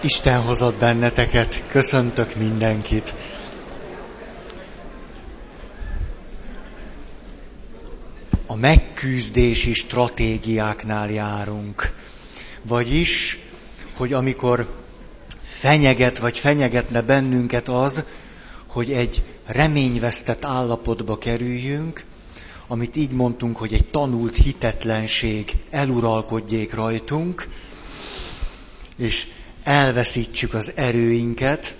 Isten hozott benneteket, köszöntök mindenkit. A megküzdési stratégiáknál járunk. Vagyis, hogy amikor fenyeget vagy fenyegetne bennünket az, hogy egy reményvesztett állapotba kerüljünk, amit így mondtunk, hogy egy tanult hitetlenség eluralkodjék rajtunk, és elveszítsük az erőinket,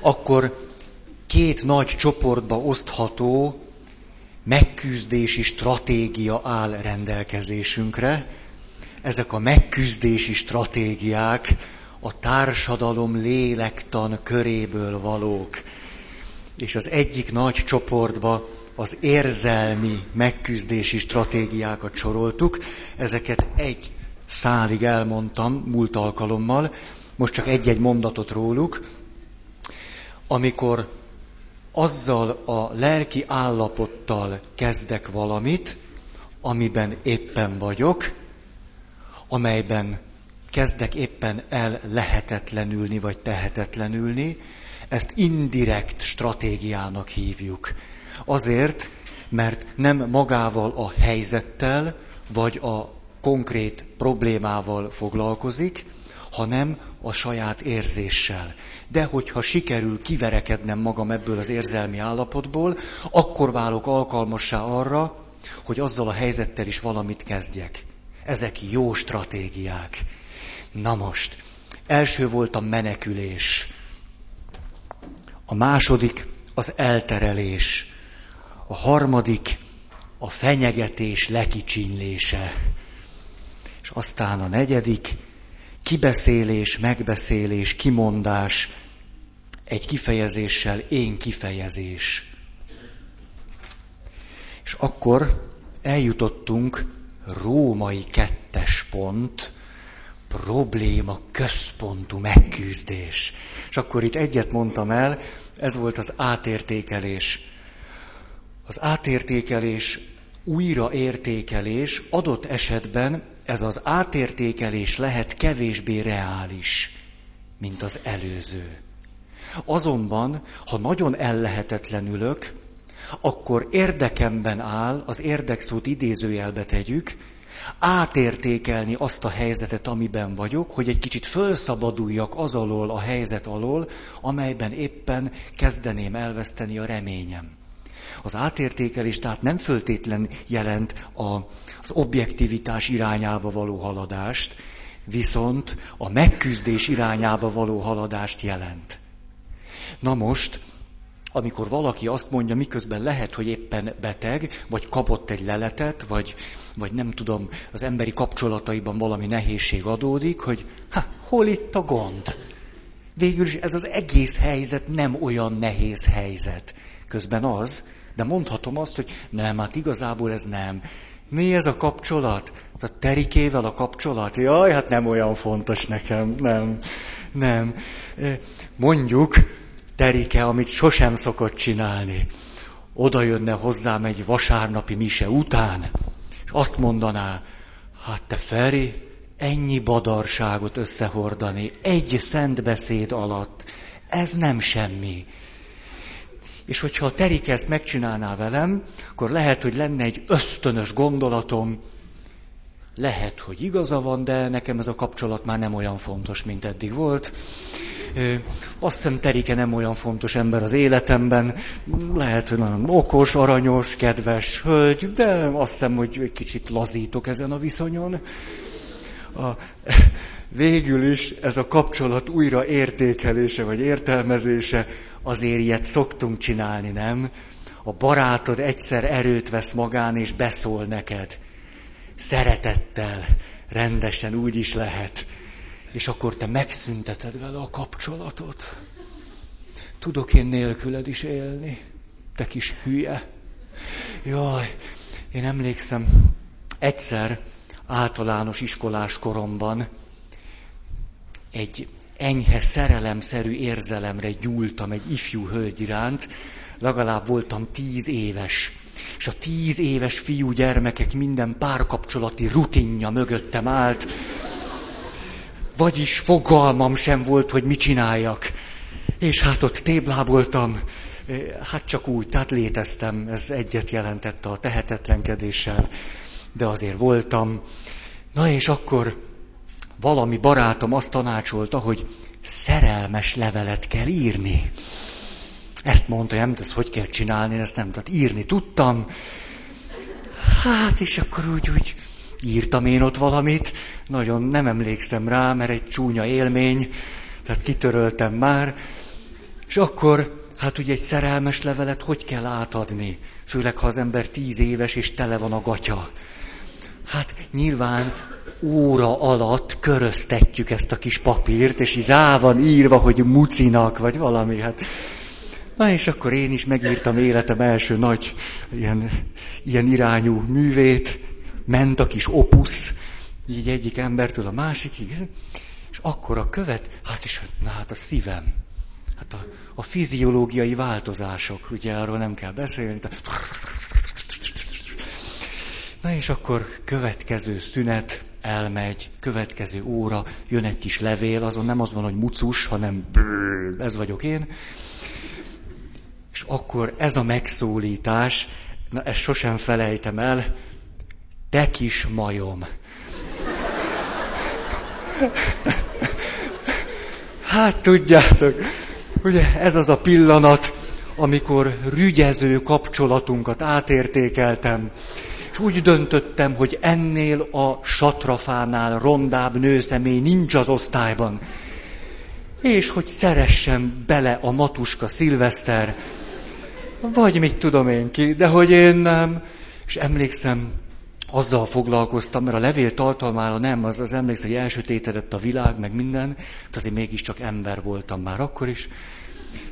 akkor két nagy csoportba osztható megküzdési stratégia áll rendelkezésünkre. Ezek a megküzdési stratégiák a társadalom lélektan köréből valók. És az egyik nagy csoportba az érzelmi megküzdési stratégiákat soroltuk. Ezeket egy szálig elmondtam múlt alkalommal, most csak egy-egy mondatot róluk. Amikor azzal a lelki állapottal kezdek valamit, amiben éppen vagyok, amelyben kezdek éppen el lehetetlenülni vagy tehetetlenülni, ezt indirekt stratégiának hívjuk. Azért, mert nem magával a helyzettel, vagy a konkrét problémával foglalkozik, hanem a saját érzéssel. De hogyha sikerül kiverekednem magam ebből az érzelmi állapotból, akkor válok alkalmassá arra, hogy azzal a helyzettel is valamit kezdjek. Ezek jó stratégiák. Na most, első volt a menekülés. A második az elterelés. A harmadik a fenyegetés lekicsinlése. És aztán a negyedik, kibeszélés, megbeszélés, kimondás, egy kifejezéssel én kifejezés. És akkor eljutottunk római kettes pont, probléma központú megküzdés. És akkor itt egyet mondtam el, ez volt az átértékelés. Az átértékelés, újraértékelés adott esetben ez az átértékelés lehet kevésbé reális, mint az előző. Azonban, ha nagyon ellehetetlenülök, akkor érdekemben áll, az érdekszót idézőjelbe tegyük, átértékelni azt a helyzetet, amiben vagyok, hogy egy kicsit fölszabaduljak az alól, a helyzet alól, amelyben éppen kezdeném elveszteni a reményem. Az átértékelés tehát nem föltétlen jelent a, az objektivitás irányába való haladást, viszont a megküzdés irányába való haladást jelent. Na most, amikor valaki azt mondja, miközben lehet, hogy éppen beteg, vagy kapott egy leletet, vagy, vagy nem tudom, az emberi kapcsolataiban valami nehézség adódik, hogy ha, hol itt a gond? Végül is ez az egész helyzet nem olyan nehéz helyzet. Közben az, de mondhatom azt, hogy nem, hát igazából ez nem. Mi ez a kapcsolat? A terikével a kapcsolat? Jaj, hát nem olyan fontos nekem, nem, nem. Mondjuk, terike, amit sosem szokott csinálni. Oda jönne hozzám egy vasárnapi mise után, és azt mondaná, hát te Feri, ennyi badarságot összehordani egy szent beszéd alatt, ez nem semmi. És hogyha a Terike ezt megcsinálná velem, akkor lehet, hogy lenne egy ösztönös gondolatom, lehet, hogy igaza van, de nekem ez a kapcsolat már nem olyan fontos, mint eddig volt. Azt hiszem, Terike nem olyan fontos ember az életemben. Lehet, hogy nagyon okos, aranyos, kedves hölgy, de azt hiszem, hogy egy kicsit lazítok ezen a viszonyon. A, végül is ez a kapcsolat újra értékelése vagy értelmezése azért ilyet szoktunk csinálni, nem? A barátod egyszer erőt vesz magán, és beszól neked. Szeretettel, rendesen úgy is lehet. És akkor te megszünteted vele a kapcsolatot. Tudok én nélküled is élni, te kis hülye. Jaj, én emlékszem, egyszer általános iskolás koromban egy enyhe szerelemszerű érzelemre gyúltam egy ifjú hölgy iránt, legalább voltam tíz éves. És a tíz éves fiú gyermekek minden párkapcsolati rutinja mögöttem állt. vagyis fogalmam sem volt, hogy mit csináljak. És hát ott tébláboltam, hát csak úgy, tehát léteztem, ez egyet jelentett a tehetetlenkedéssel, de azért voltam. Na és akkor valami barátom azt tanácsolta, hogy szerelmes levelet kell írni. Ezt mondta, nem ezt hogy kell csinálni, ezt nem tehát írni tudtam. Hát, és akkor úgy, úgy írtam én ott valamit, nagyon nem emlékszem rá, mert egy csúnya élmény, tehát kitöröltem már, és akkor, hát ugye egy szerelmes levelet hogy kell átadni, főleg ha az ember tíz éves és tele van a gatya. Hát nyilván óra alatt köröztetjük ezt a kis papírt, és így rá van írva, hogy mucinak, vagy valami. Hát. Na és akkor én is megírtam életem első nagy ilyen, ilyen irányú művét, ment a kis opusz, így egyik embertől a másikig, és akkor a követ, hát is, na hát a szívem, hát a, a fiziológiai változások, ugye arról nem kell beszélni, Na és akkor következő szünet, elmegy, következő óra, jön egy kis levél, azon nem az van, hogy mucus, hanem brrr, ez vagyok én. És akkor ez a megszólítás, na ezt sosem felejtem el, te kis majom. Hát tudjátok, ugye ez az a pillanat, amikor rügyező kapcsolatunkat átértékeltem, úgy döntöttem, hogy ennél a satrafánál rondább nőszemély nincs az osztályban. És hogy szeressen bele a matuska szilveszter, vagy mit tudom én ki, de hogy én nem. És emlékszem, azzal foglalkoztam, mert a levél tartalmára nem, az, az emlékszem, hogy elsötétedett a világ, meg minden, de azért mégiscsak ember voltam már akkor is.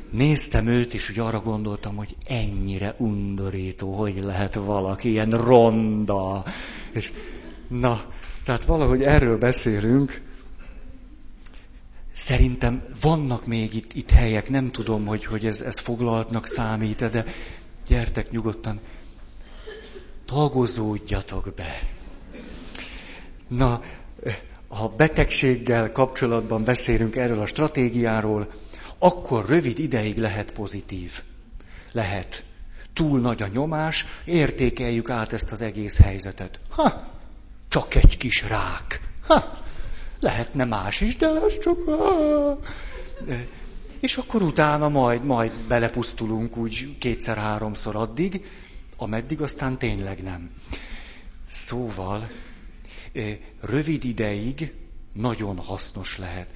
Néztem őt, és úgy arra gondoltam, hogy ennyire undorító, hogy lehet valaki ilyen ronda. És na, tehát valahogy erről beszélünk. Szerintem vannak még itt, itt helyek, nem tudom, hogy, hogy ez, ez foglaltnak számít, de gyertek nyugodtan, tagozódjatok be. Na, ha betegséggel kapcsolatban beszélünk erről a stratégiáról, akkor rövid ideig lehet pozitív. Lehet. Túl nagy a nyomás, értékeljük át ezt az egész helyzetet. Ha, csak egy kis rák. Ha, lehetne más is, de ez csak... És akkor utána majd, majd belepusztulunk úgy kétszer-háromszor addig, ameddig aztán tényleg nem. Szóval, rövid ideig nagyon hasznos lehet.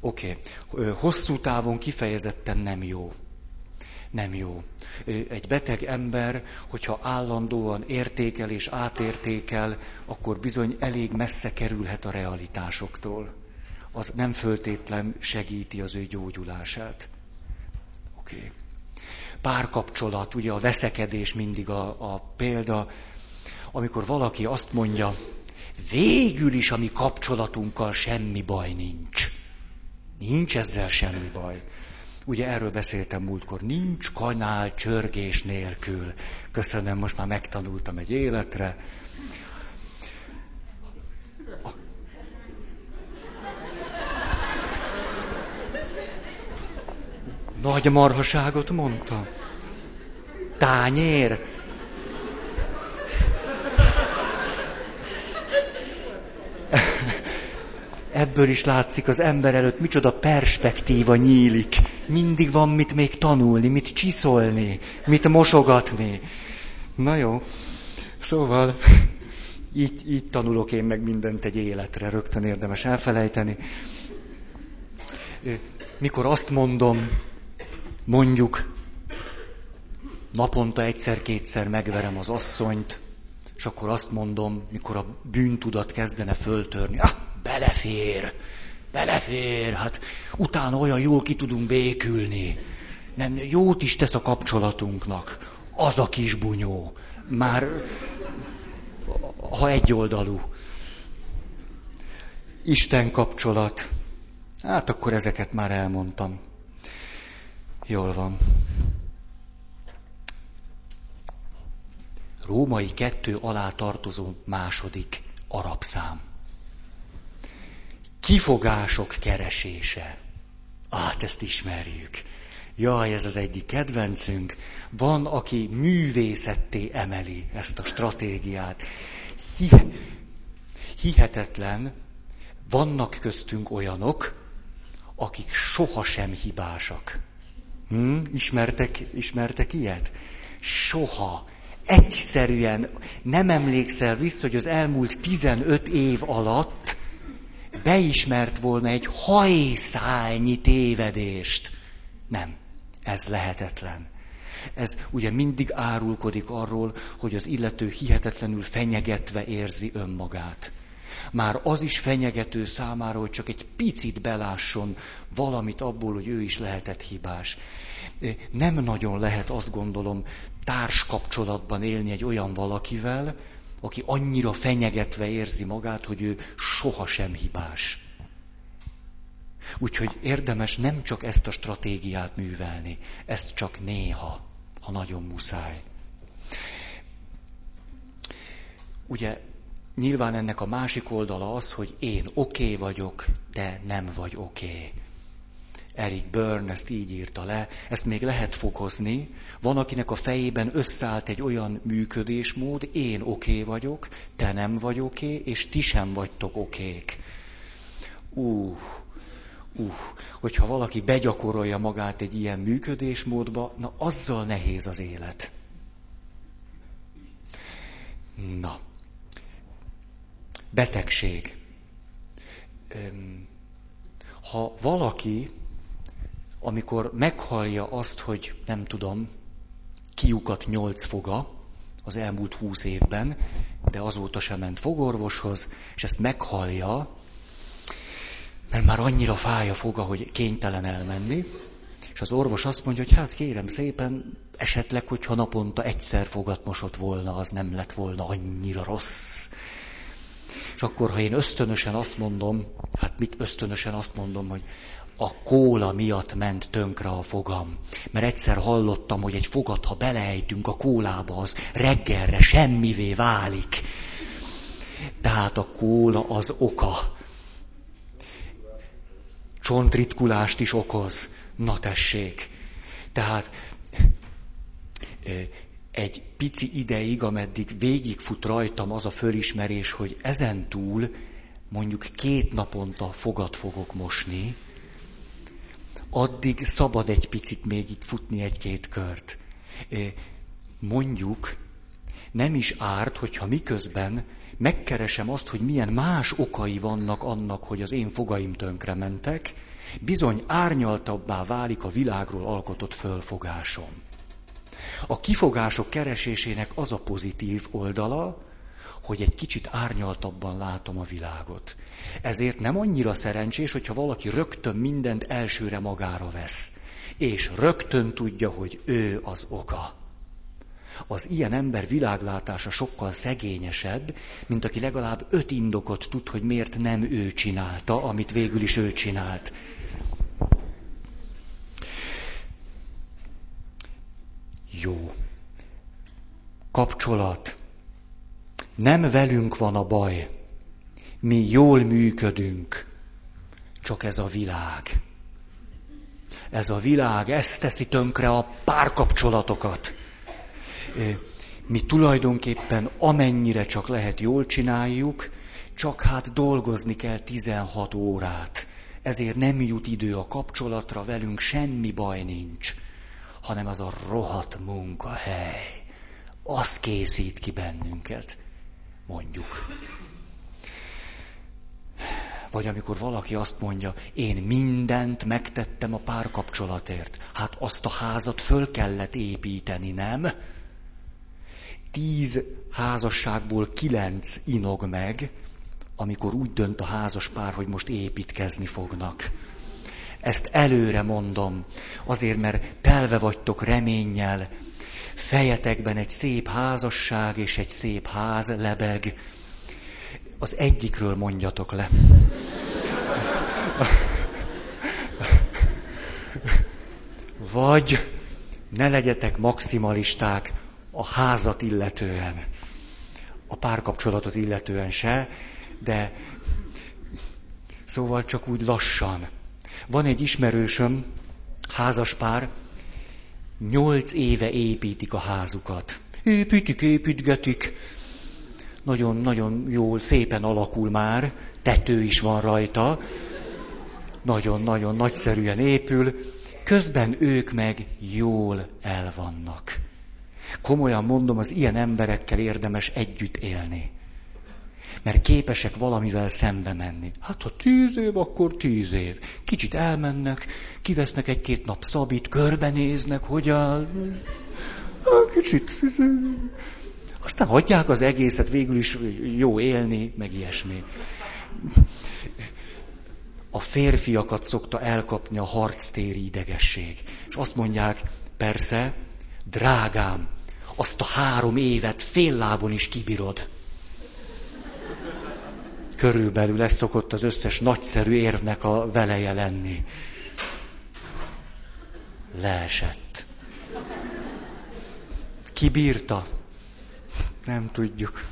Oké, okay. hosszú távon kifejezetten nem jó. Nem jó. Egy beteg ember, hogyha állandóan értékel és átértékel, akkor bizony elég messze kerülhet a realitásoktól. Az nem föltétlen segíti az ő gyógyulását. Oké. Okay. Párkapcsolat, ugye a veszekedés mindig a, a példa, amikor valaki azt mondja, végül is a mi kapcsolatunkkal semmi baj nincs. Nincs ezzel semmi baj. Ugye erről beszéltem múltkor, nincs kanál csörgés nélkül. Köszönöm, most már megtanultam egy életre. Nagy marhaságot mondtam. Tányér. ebből is látszik az ember előtt, micsoda perspektíva nyílik. Mindig van mit még tanulni, mit csiszolni, mit mosogatni. Na jó, szóval így, így tanulok én meg mindent egy életre, rögtön érdemes elfelejteni. Mikor azt mondom, mondjuk, naponta egyszer-kétszer megverem az asszonyt, és akkor azt mondom, mikor a bűntudat kezdene föltörni, ah, belefér, belefér, hát utána olyan jól ki tudunk békülni. Nem, jót is tesz a kapcsolatunknak. Az a kis bunyó. Már, ha egyoldalú. Isten kapcsolat. Hát akkor ezeket már elmondtam. Jól van. Római kettő alá tartozó második arab szám. kifogások keresése. Hát ezt ismerjük. Jaj, ez az egyik kedvencünk. Van, aki művészetté emeli ezt a stratégiát. Hihetetlen, vannak köztünk olyanok, akik sohasem hibásak. Hm? Ismertek, ismertek ilyet? Soha. Egyszerűen nem emlékszel vissza, hogy az elmúlt 15 év alatt beismert volna egy hajszálnyi tévedést. Nem, ez lehetetlen. Ez ugye mindig árulkodik arról, hogy az illető hihetetlenül fenyegetve érzi önmagát. Már az is fenyegető számára, hogy csak egy picit belásson valamit abból, hogy ő is lehetett hibás. Nem nagyon lehet azt gondolom társkapcsolatban élni egy olyan valakivel, aki annyira fenyegetve érzi magát, hogy ő sohasem hibás. Úgyhogy érdemes nem csak ezt a stratégiát művelni, ezt csak néha, ha nagyon muszáj. Ugye nyilván ennek a másik oldala az, hogy én oké okay vagyok, de nem vagy oké. Okay. Eric Byrne ezt így írta le, ezt még lehet fokozni. Van, akinek a fejében összeállt egy olyan működésmód, én oké okay vagyok, te nem vagy oké, okay, és ti sem vagytok okék. Uh, uh, hogyha valaki begyakorolja magát egy ilyen működésmódba, na azzal nehéz az élet. Na, betegség. Ha valaki amikor meghallja azt, hogy nem tudom, kiukat nyolc foga az elmúlt húsz évben, de azóta sem ment fogorvoshoz, és ezt meghallja, mert már annyira fáj a foga, hogy kénytelen elmenni, és az orvos azt mondja, hogy hát kérem szépen, esetleg, hogyha naponta egyszer fogat mosott volna, az nem lett volna annyira rossz. És akkor, ha én ösztönösen azt mondom, hát mit ösztönösen azt mondom, hogy a kóla miatt ment tönkre a fogam. Mert egyszer hallottam, hogy egy fogat, ha belejtünk a kólába, az reggelre semmivé válik. Tehát a kóla az oka. Csontritkulást is okoz. Na tessék. Tehát egy pici ideig, ameddig végigfut rajtam az a fölismerés, hogy ezen túl mondjuk két naponta fogat fogok mosni, addig szabad egy picit még itt futni egy-két kört. Mondjuk, nem is árt, hogyha miközben megkeresem azt, hogy milyen más okai vannak annak, hogy az én fogaim tönkrementek, bizony árnyaltabbá válik a világról alkotott fölfogásom. A kifogások keresésének az a pozitív oldala, hogy egy kicsit árnyaltabban látom a világot. Ezért nem annyira szerencsés, hogyha valaki rögtön mindent elsőre magára vesz, és rögtön tudja, hogy ő az oka. Az ilyen ember világlátása sokkal szegényesebb, mint aki legalább öt indokot tud, hogy miért nem ő csinálta, amit végül is ő csinált. Jó. Kapcsolat. Nem velünk van a baj. Mi jól működünk. Csak ez a világ. Ez a világ, ez teszi tönkre a párkapcsolatokat. Mi tulajdonképpen amennyire csak lehet jól csináljuk, csak hát dolgozni kell 16 órát. Ezért nem jut idő a kapcsolatra, velünk semmi baj nincs, hanem az a rohadt munkahely. Az készít ki bennünket mondjuk. Vagy amikor valaki azt mondja, én mindent megtettem a párkapcsolatért. Hát azt a házat föl kellett építeni, nem? Tíz házasságból kilenc inog meg, amikor úgy dönt a házas pár, hogy most építkezni fognak. Ezt előre mondom, azért, mert telve vagytok reménnyel, fejetekben egy szép házasság és egy szép ház lebeg. Az egyikről mondjatok le. Vagy ne legyetek maximalisták a házat illetően, a párkapcsolatot illetően se, de Szóval csak úgy lassan. Van egy ismerősöm, házaspár, nyolc éve építik a házukat. Építik, építgetik. Nagyon-nagyon jól, szépen alakul már, tető is van rajta. Nagyon-nagyon nagyszerűen épül. Közben ők meg jól elvannak. Komolyan mondom, az ilyen emberekkel érdemes együtt élni. Mert képesek valamivel szembe menni. Hát ha tíz év, akkor tíz év. Kicsit elmennek, kivesznek egy-két nap szabit, körbenéznek, hogy a... Kicsit... Aztán hagyják az egészet, végül is jó élni, meg ilyesmi. A férfiakat szokta elkapni a harctéri idegesség. És azt mondják, persze, drágám, azt a három évet fél lábon is kibírod. Körülbelül ez szokott az összes nagyszerű érvnek a veleje lenni. Leesett. Kibírta? Nem tudjuk.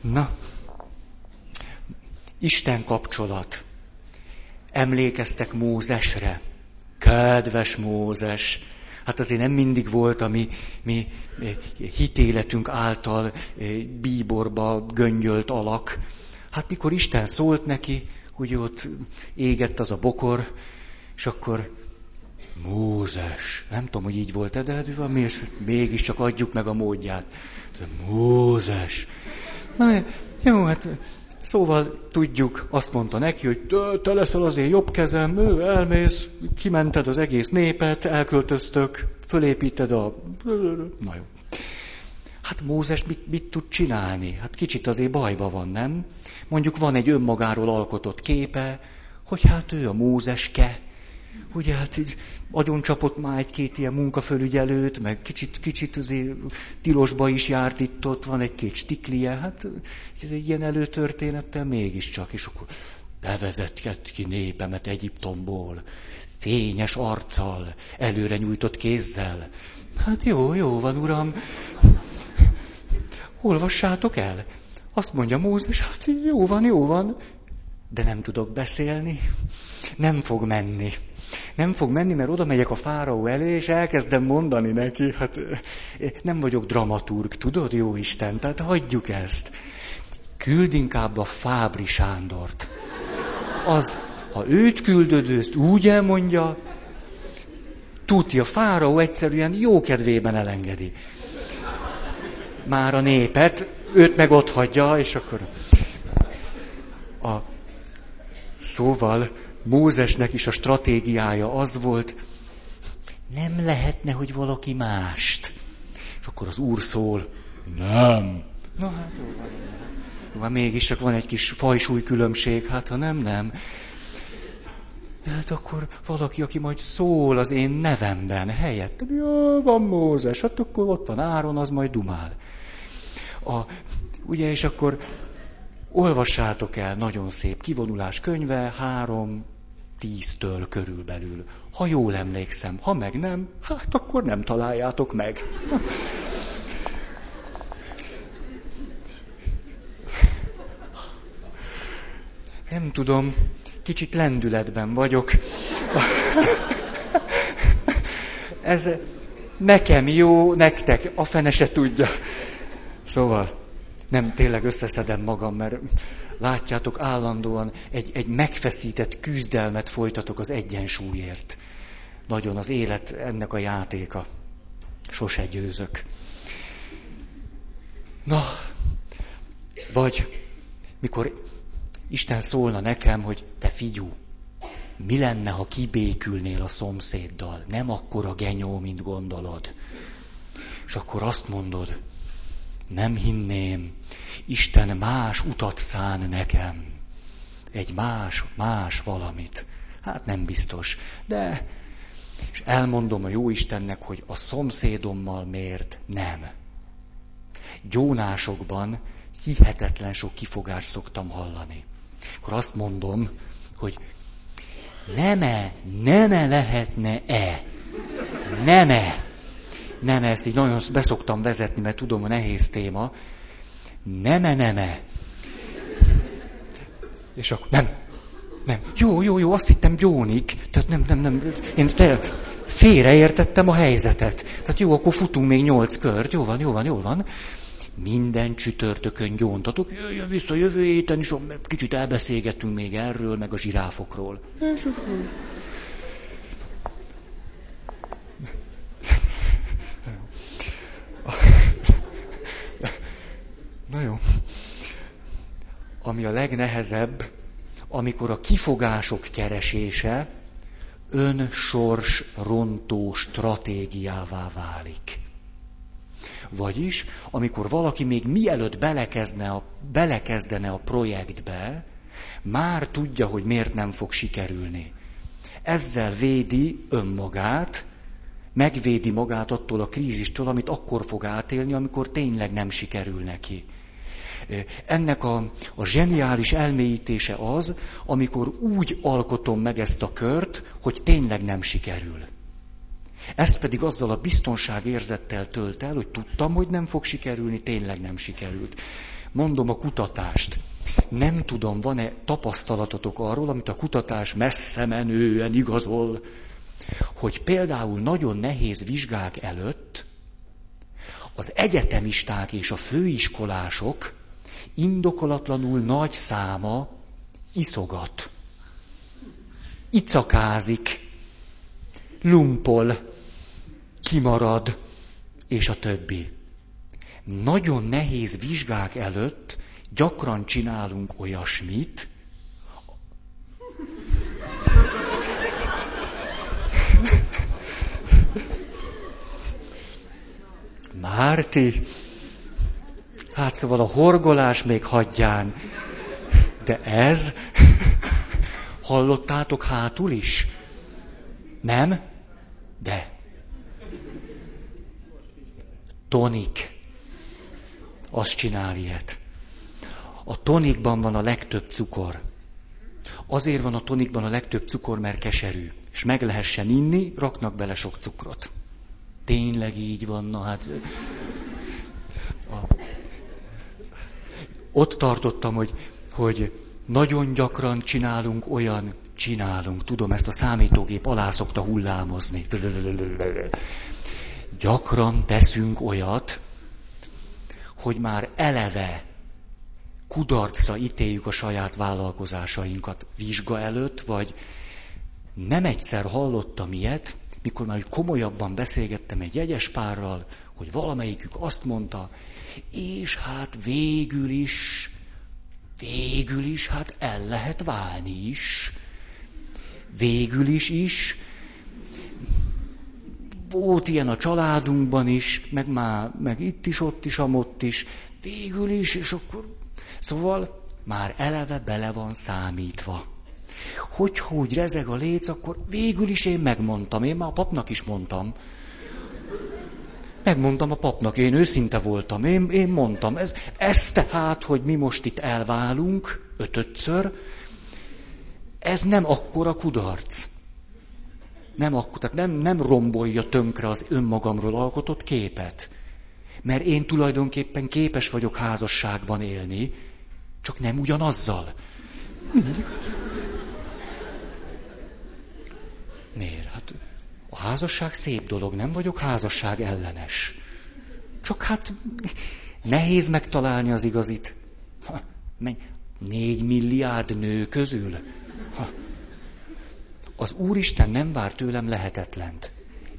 Na, Isten kapcsolat. Emlékeztek Mózesre? Kedves Mózes, hát azért nem mindig volt a mi, mi hitéletünk által eh, bíborba göngyölt alak. Hát mikor Isten szólt neki, hogy ott égett az a bokor, és akkor Mózes, nem tudom, hogy így volt-e, de van, és mégiscsak adjuk meg a módját. Mózes. Na, jó, hát Szóval tudjuk, azt mondta neki, hogy te, leszel az én jobb kezem, elmész, kimented az egész népet, elköltöztök, fölépíted a... Na jó. Hát Mózes mit, mit tud csinálni? Hát kicsit azért bajba van, nem? Mondjuk van egy önmagáról alkotott képe, hogy hát ő a Mózeske, Ugye hát így agyon csapott már egy-két ilyen munkafelügyelőt, meg kicsit, kicsit azért tilosba is járt itt, ott van egy-két stiklie, hát ez egy ilyen előtörténettel mégiscsak, és akkor bevezetket ki népemet Egyiptomból, fényes arccal, előre nyújtott kézzel. Hát jó, jó van, uram. Olvassátok el. Azt mondja Mózes, hát jó van, jó van, de nem tudok beszélni. Nem fog menni nem fog menni, mert oda megyek a fáraó elé, és elkezdem mondani neki, hát nem vagyok dramaturg, tudod, jó Isten, tehát hagyjuk ezt. Küld inkább a Fábri Sándort. Az, ha őt küldöd, őt úgy elmondja, tudja, fáraó egyszerűen jó kedvében elengedi. Már a népet, őt meg ott hagyja, és akkor a szóval Mózesnek is a stratégiája az volt, nem lehetne, hogy valaki mást. És akkor az úr szól, nem. Na hát jó van. van mégis csak van egy kis fajsúly különbség, hát ha nem, nem. Hát akkor valaki, aki majd szól az én nevemben, helyettem, jó, van Mózes, hát akkor ott van Áron, az majd dumál. A, ugye, és akkor olvassátok el, nagyon szép kivonulás könyve, három, tíztől körülbelül. Ha jól emlékszem, ha meg nem, hát akkor nem találjátok meg. Nem tudom, kicsit lendületben vagyok. Ez nekem jó, nektek, a fene se tudja. Szóval, nem, tényleg összeszedem magam, mert látjátok, állandóan egy, egy megfeszített küzdelmet folytatok az egyensúlyért. Nagyon az élet ennek a játéka. Sose győzök. Na, vagy mikor Isten szólna nekem, hogy te figyú, mi lenne, ha kibékülnél a szomszéddal? Nem akkora genyó, mint gondolod. És akkor azt mondod, nem hinném, Isten más utat szán nekem. Egy más, más valamit. Hát nem biztos. De, és elmondom a jó Istennek, hogy a szomszédommal miért nem. Gyónásokban hihetetlen sok kifogást szoktam hallani. Akkor azt mondom, hogy nem-e, nem-e lehetne-e, nem-e, nem ezt így nagyon beszoktam vezetni, mert tudom, a nehéz téma, neme, neme. És akkor nem. Nem. Jó, jó, jó, azt hittem gyónik. Tehát nem, nem, nem. Én te, félreértettem a helyzetet. Tehát jó, akkor futunk még nyolc kört. Jó van, jó van, jó van. Minden csütörtökön gyóntatok. Jöjjön vissza jövő héten is, kicsit elbeszélgettünk még erről, meg a zsiráfokról. Na jó. Ami a legnehezebb, amikor a kifogások keresése önsors rontó stratégiává válik. Vagyis, amikor valaki még mielőtt belekezdne a, belekezdene a projektbe, már tudja, hogy miért nem fog sikerülni. Ezzel védi önmagát, megvédi magát attól a krízistől, amit akkor fog átélni, amikor tényleg nem sikerül neki. Ennek a, a zseniális elmélyítése az, amikor úgy alkotom meg ezt a kört, hogy tényleg nem sikerül. Ezt pedig azzal a biztonságérzettel tölt el, hogy tudtam, hogy nem fog sikerülni, tényleg nem sikerült. Mondom a kutatást. Nem tudom, van-e tapasztalatotok arról, amit a kutatás messze menően igazol, hogy például nagyon nehéz vizsgák előtt az egyetemisták és a főiskolások indokolatlanul nagy száma iszogat, icakázik, lumpol, kimarad, és a többi. Nagyon nehéz vizsgák előtt gyakran csinálunk olyasmit, Márti, hát szóval a horgolás még hagyján. De ez, hallottátok hátul is? Nem? De. Tonik. Azt csinál ilyet. A tonikban van a legtöbb cukor. Azért van a tonikban a legtöbb cukor, mert keserű. És meg lehessen inni, raknak bele sok cukrot. Tényleg így van, na hát... A... Ott tartottam, hogy, hogy nagyon gyakran csinálunk olyan, csinálunk, tudom, ezt a számítógép alá szokta hullámozni. Gyakran teszünk olyat, hogy már eleve kudarcra ítéljük a saját vállalkozásainkat vizsga előtt, vagy nem egyszer hallottam ilyet, mikor már komolyabban beszélgettem egy jegyes párral, hogy valamelyikük azt mondta, és hát végül is, végül is, hát el lehet válni is. Végül is is. Volt ilyen a családunkban is, meg már, meg itt is, ott is, amott is. Végül is, és akkor, szóval már eleve bele van számítva hogy hogy rezeg a léc, akkor végül is én megmondtam, én már a papnak is mondtam. Megmondtam a papnak, én őszinte voltam, én, én mondtam. Ez, ez tehát, hogy mi most itt elválunk ötötször, ez nem akkora kudarc. Nem, akkor, tehát nem, nem rombolja tönkre az önmagamról alkotott képet. Mert én tulajdonképpen képes vagyok házasságban élni, csak nem ugyanazzal. Mindig. Miért? Hát a házasság szép dolog, nem vagyok házasság ellenes. Csak hát nehéz megtalálni az igazit. Ha, menj, négy milliárd nő közül. Ha, az Úristen nem vár tőlem lehetetlent.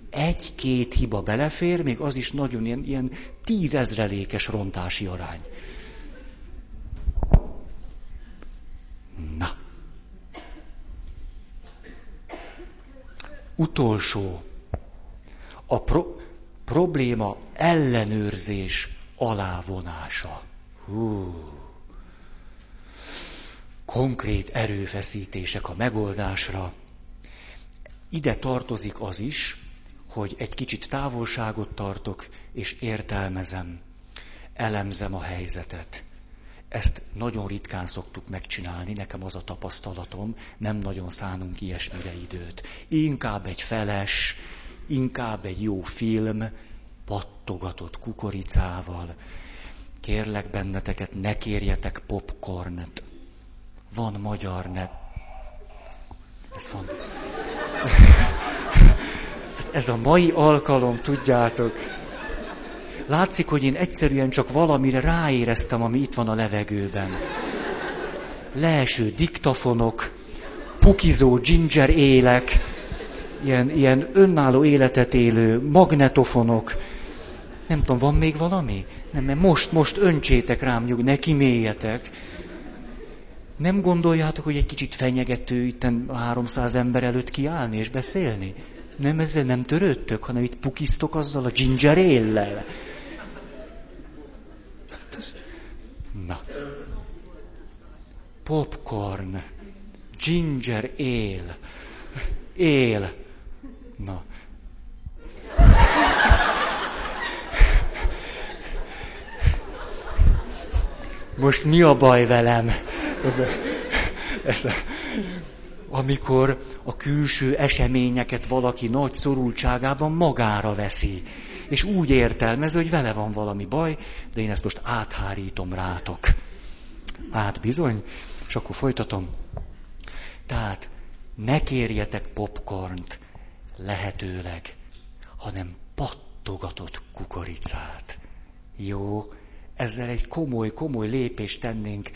Egy-két hiba belefér, még az is nagyon ilyen, ilyen tízezrelékes rontási arány. Na. Utolsó. A pro- probléma ellenőrzés alávonása. Hú. Konkrét erőfeszítések a megoldásra. Ide tartozik az is, hogy egy kicsit távolságot tartok, és értelmezem, elemzem a helyzetet. Ezt nagyon ritkán szoktuk megcsinálni, nekem az a tapasztalatom, nem nagyon szánunk ilyesmire időt. Inkább egy feles, inkább egy jó film, pattogatott kukoricával. Kérlek benneteket, ne kérjetek popcornet. Van magyar ne... ez van. Ez a mai alkalom, tudjátok. Látszik, hogy én egyszerűen csak valamire ráéreztem, ami itt van a levegőben. Leeső diktafonok, pukizó ginger élek, ilyen, ilyen önálló életet élő magnetofonok. Nem tudom, van még valami? Nem, mert most, most öntsétek rám nyug, ne kiméljetek. Nem gondoljátok, hogy egy kicsit fenyegető itt 300 ember előtt kiállni és beszélni? Nem ezzel nem törődtök, hanem itt pukisztok azzal a ginger éllel. Na. Popcorn. Ginger él. Él. Na. Most mi a baj velem? Ez a, ez a, amikor a külső eseményeket valaki nagy szorultságában magára veszi. És úgy értelmez, hogy vele van valami baj, de én ezt most áthárítom rátok. Át bizony, és akkor folytatom. Tehát ne kérjetek popcornt lehetőleg, hanem pattogatott kukoricát. Jó, ezzel egy komoly, komoly lépést tennénk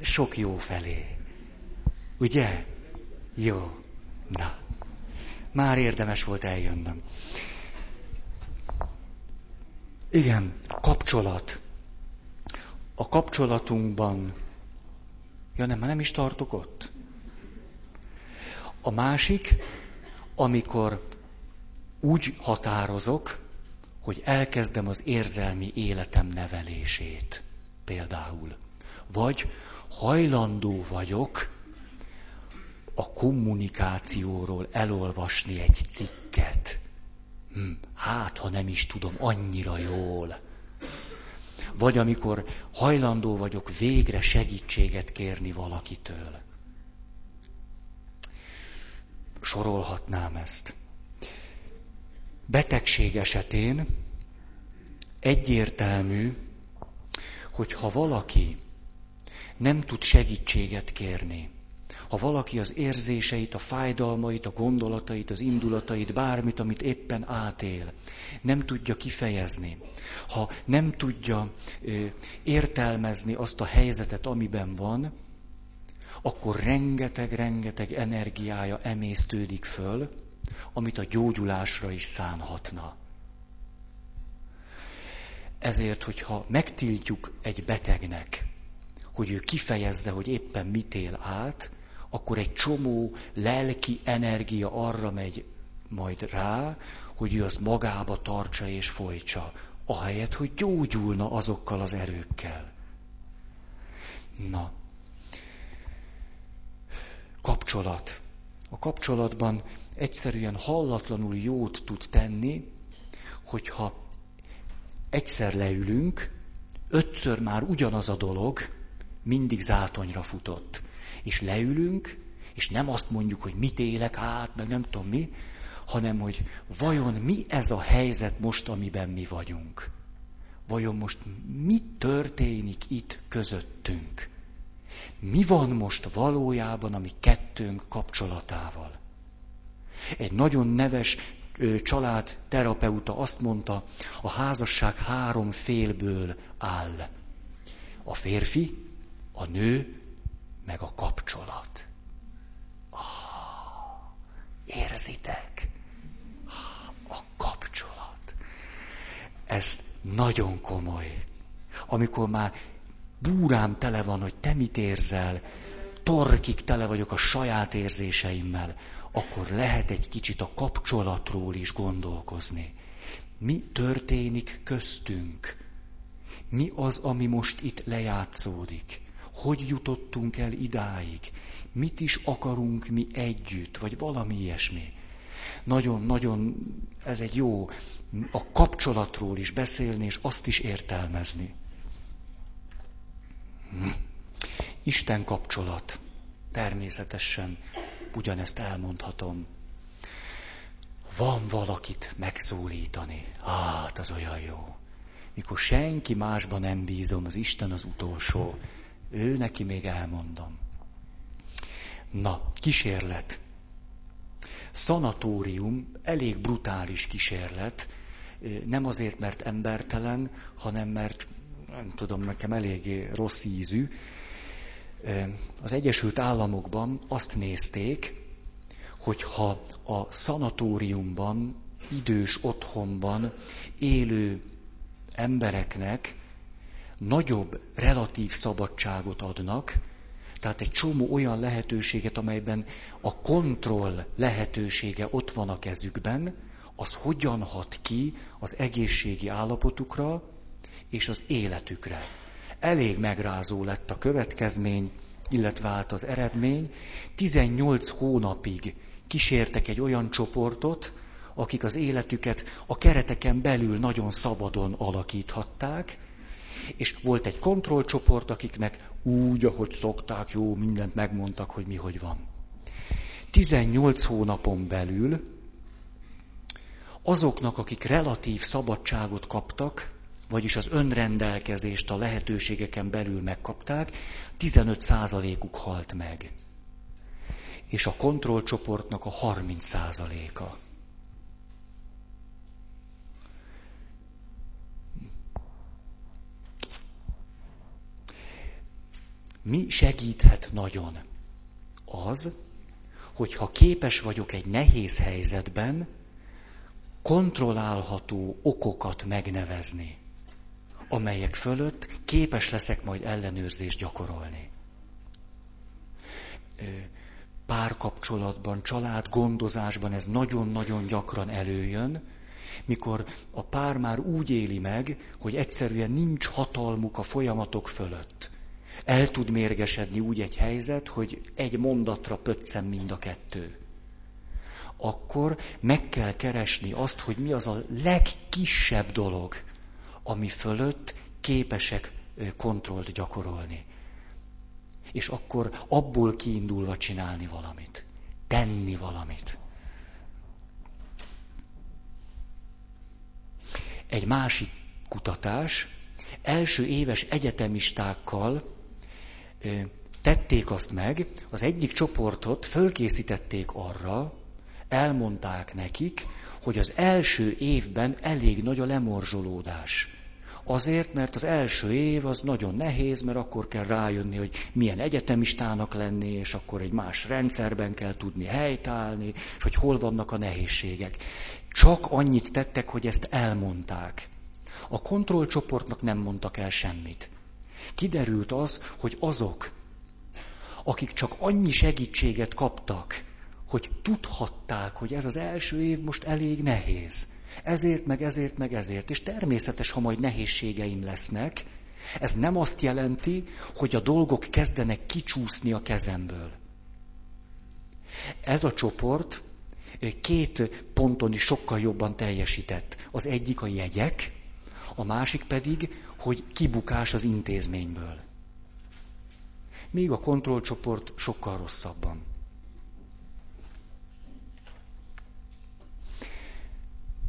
sok jó felé. Ugye? Jó. Na. Már érdemes volt eljönnöm. Igen, kapcsolat. A kapcsolatunkban. Ja nem, nem is tartok ott. A másik, amikor úgy határozok, hogy elkezdem az érzelmi életem nevelését. Például. Vagy hajlandó vagyok a kommunikációról elolvasni egy cikket. Hm, hát, ha nem is tudom annyira jól. Vagy amikor hajlandó vagyok végre segítséget kérni valakitől. Sorolhatnám ezt. Betegség esetén egyértelmű, hogy ha valaki nem tud segítséget kérni, ha valaki az érzéseit, a fájdalmait, a gondolatait, az indulatait, bármit, amit éppen átél, nem tudja kifejezni, ha nem tudja ö, értelmezni azt a helyzetet, amiben van, akkor rengeteg-rengeteg energiája emésztődik föl, amit a gyógyulásra is szánhatna. Ezért, hogyha megtiltjuk egy betegnek, hogy ő kifejezze, hogy éppen mit él át, akkor egy csomó lelki energia arra megy majd rá, hogy ő azt magába tartsa és folytsa, ahelyett, hogy gyógyulna azokkal az erőkkel. Na, kapcsolat. A kapcsolatban egyszerűen hallatlanul jót tud tenni, hogyha egyszer leülünk, ötször már ugyanaz a dolog, mindig zátonyra futott. És leülünk, és nem azt mondjuk, hogy mit élek át, meg nem tudom mi, hanem hogy vajon mi ez a helyzet most, amiben mi vagyunk. Vajon most mi történik itt közöttünk? Mi van most valójában a mi kettőnk kapcsolatával? Egy nagyon neves család terapeuta azt mondta, a házasság három félből áll. A férfi, a nő, meg a kapcsolat. Ah, érzitek? A kapcsolat. Ez nagyon komoly. Amikor már búrám tele van, hogy te mit érzel, torkig tele vagyok a saját érzéseimmel, akkor lehet egy kicsit a kapcsolatról is gondolkozni. Mi történik köztünk? Mi az, ami most itt lejátszódik? Hogy jutottunk el idáig? Mit is akarunk mi együtt, vagy valami ilyesmi? Nagyon-nagyon ez egy jó a kapcsolatról is beszélni, és azt is értelmezni. Hm. Isten kapcsolat. Természetesen ugyanezt elmondhatom. Van valakit megszólítani. Hát, az olyan jó. Mikor senki másban nem bízom, az Isten az utolsó. Ő neki még elmondom. Na, kísérlet. szanatórium elég brutális kísérlet, nem azért, mert embertelen, hanem mert, nem tudom, nekem eléggé rossz ízű. Az Egyesült Államokban azt nézték, hogy ha a szanatóriumban, idős otthonban élő embereknek nagyobb relatív szabadságot adnak, tehát egy csomó olyan lehetőséget, amelyben a kontroll lehetősége ott van a kezükben, az hogyan hat ki az egészségi állapotukra és az életükre. Elég megrázó lett a következmény, illetve hát az eredmény. 18 hónapig kísértek egy olyan csoportot, akik az életüket a kereteken belül nagyon szabadon alakíthatták, és volt egy kontrollcsoport, akiknek úgy, ahogy szokták, jó, mindent megmondtak, hogy mi hogy van. 18 hónapon belül azoknak, akik relatív szabadságot kaptak, vagyis az önrendelkezést a lehetőségeken belül megkapták, 15%-uk halt meg. És a kontrollcsoportnak a 30%-a. Mi segíthet nagyon? Az, hogyha képes vagyok egy nehéz helyzetben kontrollálható okokat megnevezni, amelyek fölött képes leszek majd ellenőrzést gyakorolni. Párkapcsolatban, család gondozásban ez nagyon-nagyon gyakran előjön, mikor a pár már úgy éli meg, hogy egyszerűen nincs hatalmuk a folyamatok fölött. El tud mérgesedni úgy egy helyzet, hogy egy mondatra pöccen mind a kettő. Akkor meg kell keresni azt, hogy mi az a legkisebb dolog, ami fölött képesek kontrollt gyakorolni. És akkor abból kiindulva csinálni valamit. Tenni valamit. Egy másik kutatás első éves egyetemistákkal tették azt meg, az egyik csoportot fölkészítették arra, elmondták nekik, hogy az első évben elég nagy a lemorzsolódás. Azért, mert az első év az nagyon nehéz, mert akkor kell rájönni, hogy milyen egyetemistának lenni, és akkor egy más rendszerben kell tudni helytállni, és hogy hol vannak a nehézségek. Csak annyit tettek, hogy ezt elmondták. A kontrollcsoportnak nem mondtak el semmit. Kiderült az, hogy azok, akik csak annyi segítséget kaptak, hogy tudhatták, hogy ez az első év most elég nehéz. Ezért, meg ezért, meg ezért. És természetes, ha majd nehézségeim lesznek, ez nem azt jelenti, hogy a dolgok kezdenek kicsúszni a kezemből. Ez a csoport két ponton is sokkal jobban teljesített. Az egyik a jegyek, a másik pedig, hogy kibukás az intézményből. Míg a kontrollcsoport sokkal rosszabban.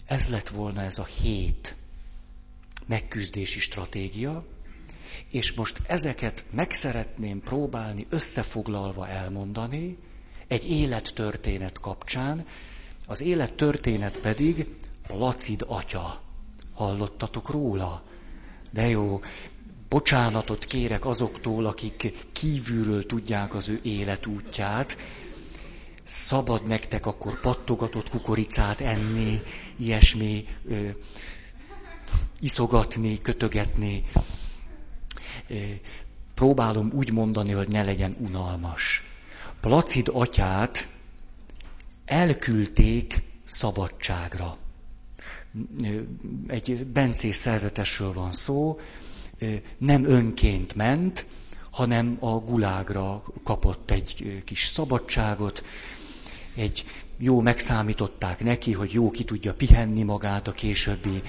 Ez lett volna ez a hét megküzdési stratégia, és most ezeket meg szeretném próbálni összefoglalva elmondani egy élettörténet kapcsán, az élettörténet pedig Placid atya. Hallottatok róla? De jó, bocsánatot kérek azoktól, akik kívülről tudják az ő életútját. Szabad nektek akkor pattogatott kukoricát enni, ilyesmi, ö, iszogatni, kötögetni. Ö, próbálom úgy mondani, hogy ne legyen unalmas. Placid atyát elküldték szabadságra egy bencés szerzetesről van szó, nem önként ment, hanem a gulágra kapott egy kis szabadságot, egy jó megszámították neki, hogy jó ki tudja pihenni magát a későbbi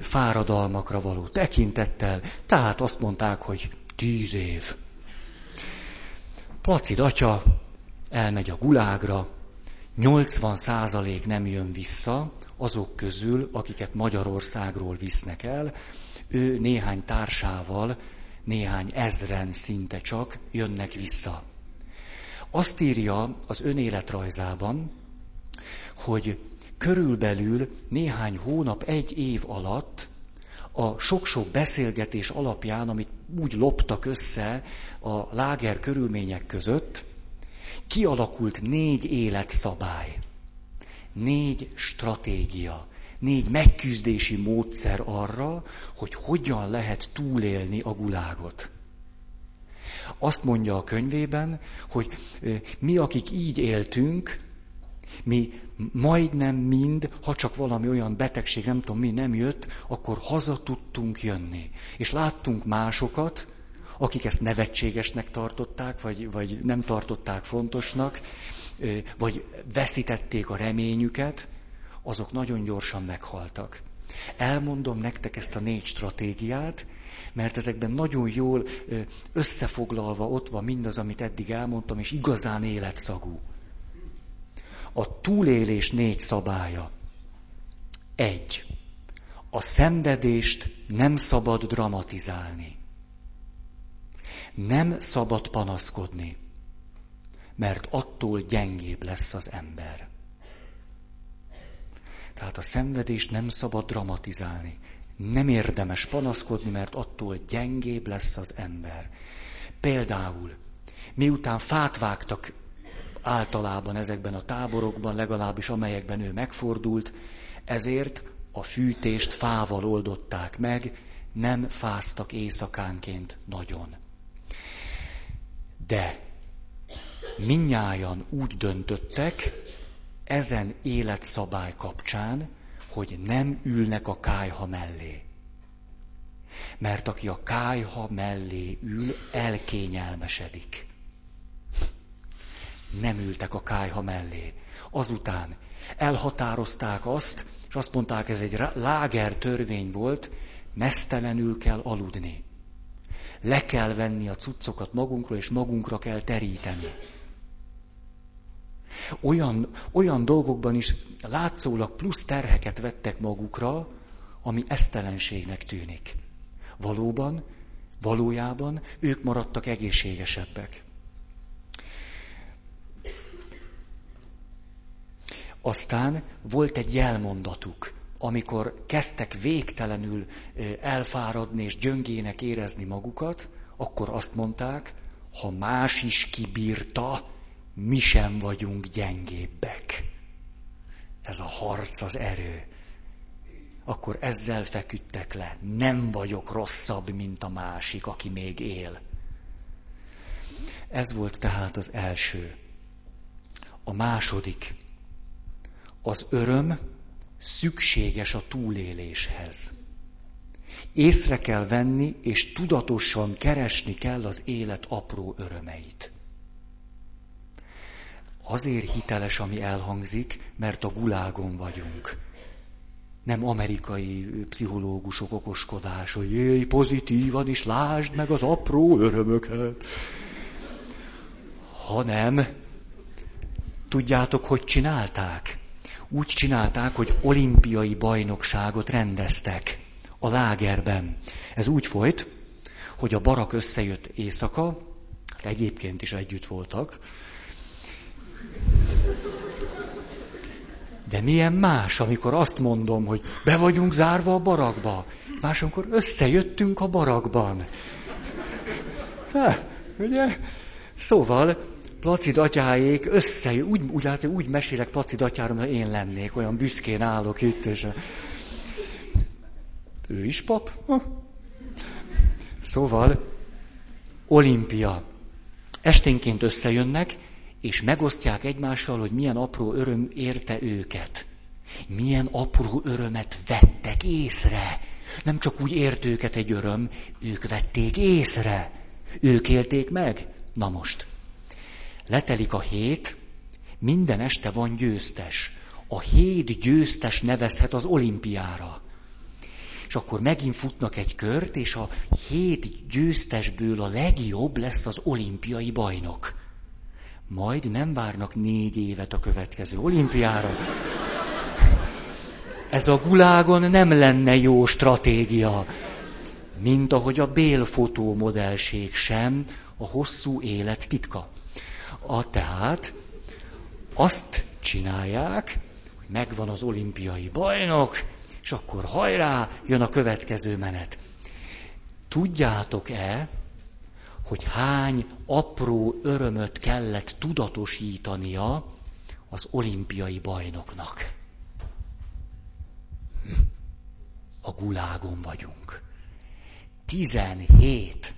fáradalmakra való tekintettel, tehát azt mondták, hogy tíz év. Placid atya elmegy a gulágra, 80 százalék nem jön vissza, azok közül, akiket Magyarországról visznek el, ő néhány társával, néhány ezren szinte csak jönnek vissza. Azt írja az önéletrajzában, hogy körülbelül néhány hónap, egy év alatt a sok-sok beszélgetés alapján, amit úgy loptak össze a láger körülmények között, kialakult négy életszabály, négy stratégia, négy megküzdési módszer arra, hogy hogyan lehet túlélni a gulágot. Azt mondja a könyvében, hogy mi, akik így éltünk, mi majdnem mind, ha csak valami olyan betegség, nem tudom mi nem jött, akkor haza tudtunk jönni. És láttunk másokat, akik ezt nevetségesnek tartották, vagy, vagy nem tartották fontosnak, vagy veszítették a reményüket, azok nagyon gyorsan meghaltak. Elmondom nektek ezt a négy stratégiát, mert ezekben nagyon jól összefoglalva ott van mindaz, amit eddig elmondtam, és igazán életszagú. A túlélés négy szabálya. Egy. A szenvedést nem szabad dramatizálni. Nem szabad panaszkodni, mert attól gyengébb lesz az ember. Tehát a szenvedést nem szabad dramatizálni. Nem érdemes panaszkodni, mert attól gyengébb lesz az ember. Például, miután fát vágtak általában ezekben a táborokban, legalábbis amelyekben ő megfordult, ezért a fűtést fával oldották meg, nem fáztak éjszakánként nagyon. De minnyájan úgy döntöttek, ezen életszabály kapcsán, hogy nem ülnek a kájha mellé. Mert aki a kájha mellé ül, elkényelmesedik. Nem ültek a kájha mellé. Azután elhatározták azt, és azt mondták, ez egy láger törvény volt, mesztelenül kell aludni. Le kell venni a cuccokat magunkról, és magunkra kell teríteni. Olyan, olyan dolgokban is látszólag plusz terheket vettek magukra, ami esztelenségnek tűnik. Valóban, valójában ők maradtak egészségesebbek. Aztán volt egy jelmondatuk, amikor kezdtek végtelenül elfáradni és gyöngének érezni magukat, akkor azt mondták, ha más is kibírta, mi sem vagyunk gyengébbek. Ez a harc az erő. Akkor ezzel feküdtek le. Nem vagyok rosszabb, mint a másik, aki még él. Ez volt tehát az első. A második. Az öröm szükséges a túléléshez. Észre kell venni, és tudatosan keresni kell az élet apró örömeit. Azért hiteles, ami elhangzik, mert a gulágon vagyunk. Nem amerikai pszichológusok okoskodás, hogy jöjj pozitívan is lásd meg az apró örömöket. Hanem, tudjátok, hogy csinálták? Úgy csinálták, hogy olimpiai bajnokságot rendeztek a lágerben. Ez úgy folyt, hogy a barak összejött éjszaka, egyébként is együtt voltak, de milyen más, amikor azt mondom, hogy be vagyunk zárva a barakba. Más, összejöttünk a barakban. Ha, ugye? Szóval, Placid atyáék össze, úgy, úgy, úgy, úgy mesélek Placid atyáról, hogy én lennék, olyan büszkén állok itt, és ő is pap? Ha? Szóval, olimpia. Esténként összejönnek, és megosztják egymással, hogy milyen apró öröm érte őket. Milyen apró örömet vettek észre. Nem csak úgy ért őket egy öröm, ők vették észre. Ők élték meg. Na most. Letelik a hét, minden este van győztes. A hét győztes nevezhet az olimpiára. És akkor megint futnak egy kört, és a hét győztesből a legjobb lesz az olimpiai bajnok majd nem várnak négy évet a következő olimpiára. Ez a gulágon nem lenne jó stratégia, mint ahogy a Bél fotómodellség sem a hosszú élet titka. A tehát azt csinálják, megvan az olimpiai bajnok, és akkor hajrá, jön a következő menet. Tudjátok-e, hogy hány apró örömöt kellett tudatosítania az olimpiai bajnoknak? A gulágon vagyunk. 17.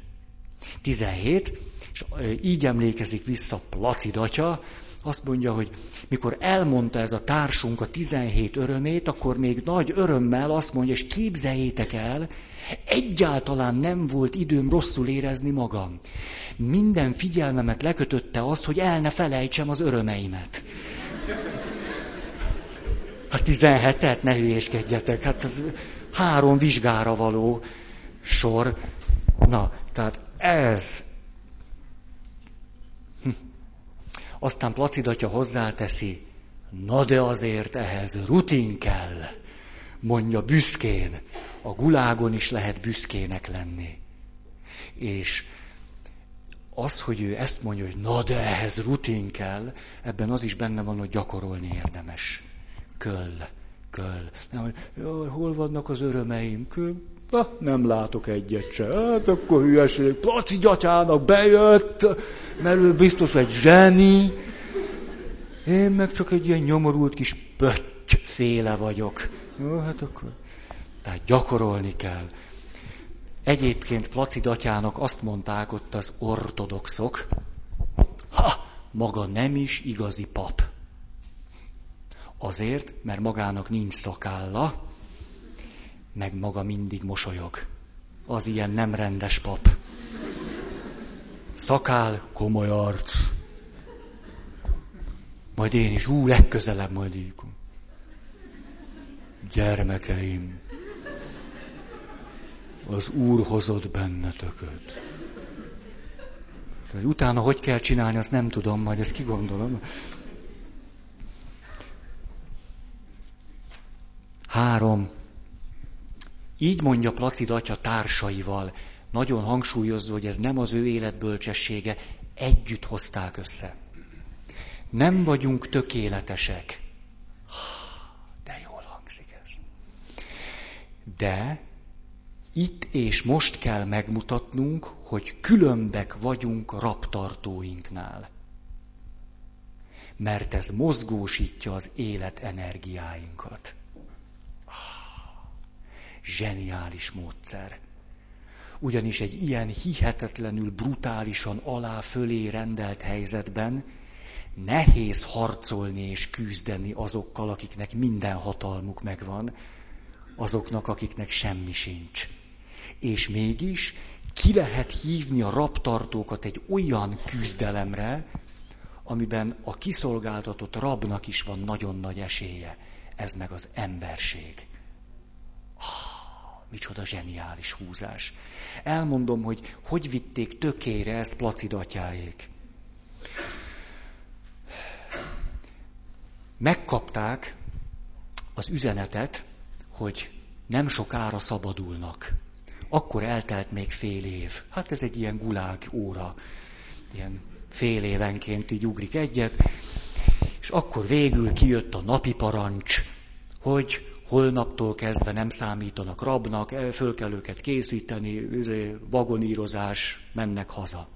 17, és így emlékezik vissza Placid atya, azt mondja, hogy mikor elmondta ez a társunk a 17 örömét, akkor még nagy örömmel azt mondja, és képzeljétek el, egyáltalán nem volt időm rosszul érezni magam. Minden figyelmemet lekötötte az, hogy el ne felejtsem az örömeimet. Hát 17-et ne hülyéskedjetek, hát ez három vizsgára való sor. Na, tehát ez. Hm. Aztán Placid atya hozzáteszi, na de azért ehhez rutin kell, mondja büszkén. A gulágon is lehet büszkének lenni. És az, hogy ő ezt mondja, hogy na de ehhez rutin kell, ebben az is benne van, hogy gyakorolni érdemes. Köll, köll. Nem, hogy jaj, hol vannak az örömeim? Köll. Na, nem látok egyet se. Hát akkor hülyeség. Placi gyatyának bejött, mert ő biztos egy zseni. Én meg csak egy ilyen nyomorult kis pötty féle vagyok. Jó, hát akkor... Tehát gyakorolni kell. Egyébként Placid atyának azt mondták ott az ortodoxok, ha, maga nem is igazi pap. Azért, mert magának nincs szakálla, meg maga mindig mosolyog. Az ilyen nem rendes pap. Szakál, komoly arc. Majd én is, ú, legközelebb majd így. Gyermekeim, az Úr hozott bennetököt. Tehát utána hogy kell csinálni, azt nem tudom, majd ezt kigondolom. Három. Így mondja Placid atya társaival, nagyon hangsúlyozva, hogy ez nem az ő életbölcsessége, együtt hozták össze. Nem vagyunk tökéletesek. De jól hangzik ez. De itt és most kell megmutatnunk, hogy különbek vagyunk raptartóinknál. Mert ez mozgósítja az élet energiáinkat. Zseniális módszer. Ugyanis egy ilyen hihetetlenül brutálisan alá-fölé rendelt helyzetben nehéz harcolni és küzdeni azokkal, akiknek minden hatalmuk megvan, azoknak, akiknek semmi sincs. És mégis ki lehet hívni a raptartókat egy olyan küzdelemre, amiben a kiszolgáltatott rabnak is van nagyon nagy esélye. Ez meg az emberség. Ah, micsoda zseniális húzás. Elmondom, hogy hogy vitték tökére ezt Placid atyáék. Megkapták az üzenetet, hogy nem sokára szabadulnak. Akkor eltelt még fél év. Hát ez egy ilyen gulág óra. Ilyen fél évenként így ugrik egyet. És akkor végül kijött a napi parancs, hogy holnaptól kezdve nem számítanak rabnak, föl kell őket készíteni, vagonírozás, mennek haza.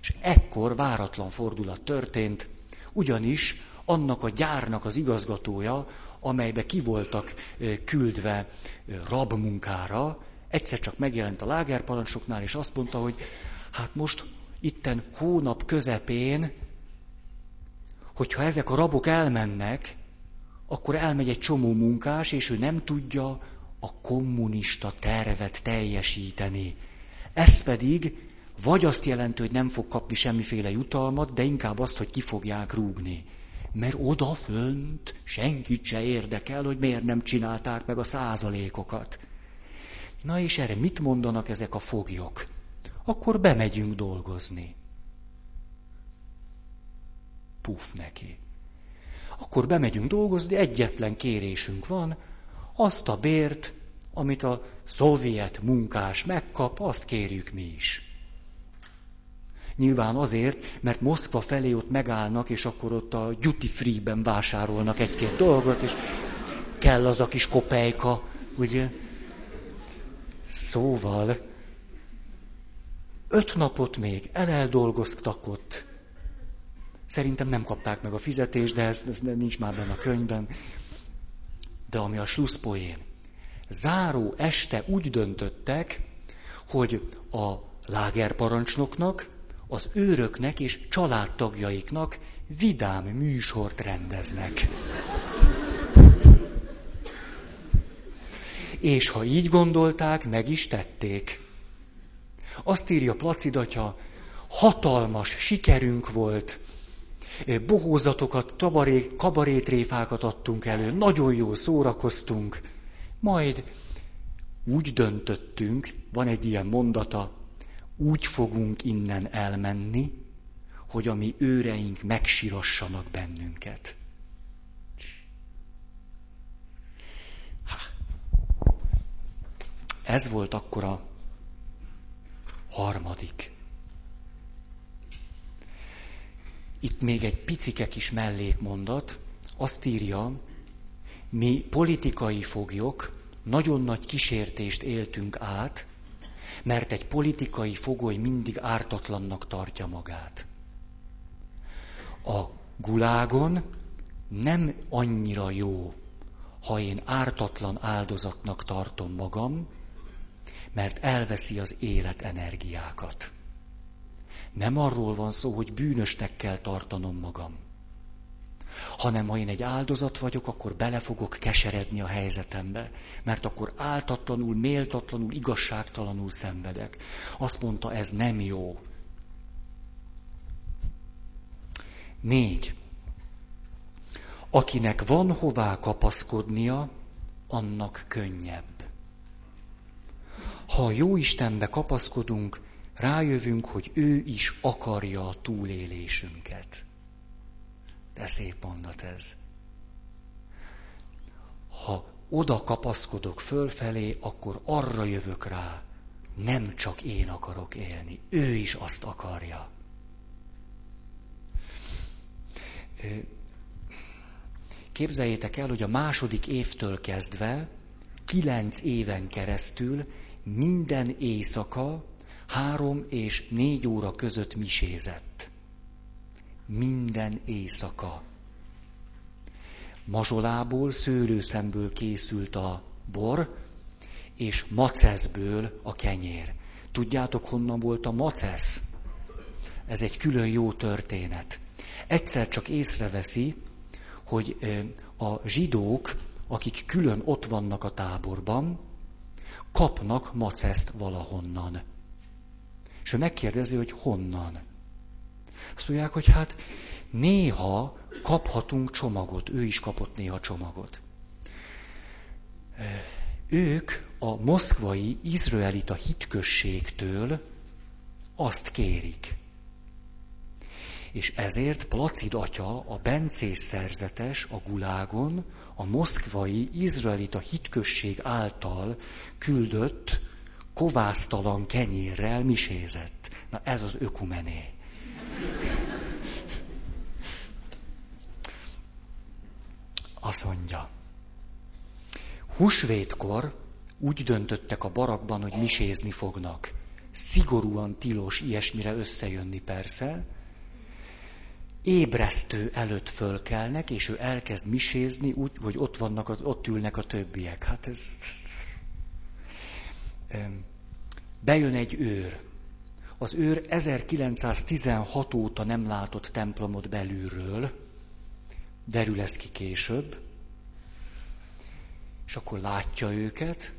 És ekkor váratlan fordulat történt, ugyanis annak a gyárnak az igazgatója, amelybe ki voltak küldve rabmunkára, egyszer csak megjelent a lágerparancsoknál, és azt mondta, hogy hát most itten hónap közepén, hogyha ezek a rabok elmennek, akkor elmegy egy csomó munkás, és ő nem tudja a kommunista tervet teljesíteni. Ez pedig vagy azt jelenti, hogy nem fog kapni semmiféle jutalmat, de inkább azt, hogy ki fogják rúgni. Mert oda fönt senkit se érdekel, hogy miért nem csinálták meg a százalékokat. Na és erre mit mondanak ezek a foglyok? Akkor bemegyünk dolgozni. Puf neki. Akkor bemegyünk dolgozni, egyetlen kérésünk van, azt a bért, amit a szovjet munkás megkap, azt kérjük mi is. Nyilván azért, mert Moszkva felé ott megállnak, és akkor ott a duty free-ben vásárolnak egy-két dolgot, és kell az a kis kopejka, ugye? Szóval, öt napot még eleldolgoztak ott. Szerintem nem kapták meg a fizetést, de ez, ez nincs már benne a könyvben. De ami a slusszpoén. Záró este úgy döntöttek, hogy a lágerparancsnoknak, az őröknek és családtagjaiknak vidám műsort rendeznek. És ha így gondolták, meg is tették. Azt írja Placid atya, hatalmas sikerünk volt, bohózatokat, tabaré, kabarétréfákat adtunk elő, nagyon jól szórakoztunk, majd úgy döntöttünk, van egy ilyen mondata, úgy fogunk innen elmenni, hogy a mi őreink megsirassanak bennünket. Ez volt akkor a harmadik. Itt még egy picike kis mellékmondat. Azt írja, mi politikai foglyok nagyon nagy kísértést éltünk át, mert egy politikai fogoly mindig ártatlannak tartja magát. A gulágon nem annyira jó, ha én ártatlan áldozatnak tartom magam, mert elveszi az életenergiákat. Nem arról van szó, hogy bűnösnek kell tartanom magam, hanem ha én egy áldozat vagyok, akkor bele fogok keseredni a helyzetembe, mert akkor áltatlanul, méltatlanul, igazságtalanul szenvedek. Azt mondta, ez nem jó. Négy. Akinek van hová kapaszkodnia, annak könnyebb. Ha a jó Istenbe kapaszkodunk, rájövünk, hogy ő is akarja a túlélésünket. De szép mondat ez. Ha oda kapaszkodok fölfelé, akkor arra jövök rá, nem csak én akarok élni, ő is azt akarja. Képzeljétek el, hogy a második évtől kezdve, kilenc éven keresztül minden éjszaka három és négy óra között misézett. Minden éjszaka. Mazsolából, szőlőszemből készült a bor, és maceszből a kenyér. Tudjátok, honnan volt a macesz? Ez egy külön jó történet. Egyszer csak észreveszi, hogy a zsidók, akik külön ott vannak a táborban, kapnak maceszt valahonnan. És ő megkérdezi, hogy honnan. Azt mondják, hogy hát néha kaphatunk csomagot, ő is kapott néha csomagot. Ők a moszkvai izraelita hitközségtől azt kérik. És ezért Placid atya, a bencés szerzetes a gulágon, a moszkvai izraelita hitközség által küldött kovásztalan kenyérrel misézett. Na ez az ökumené. Azt mondja, húsvétkor úgy döntöttek a barakban, hogy misézni fognak. Szigorúan tilos ilyesmire összejönni persze, ébresztő előtt fölkelnek, és ő elkezd misézni, úgy, hogy ott vannak, ott ülnek a többiek. Hát ez... Bejön egy őr. Az őr 1916 óta nem látott templomot belülről, derül ez ki később, és akkor látja őket,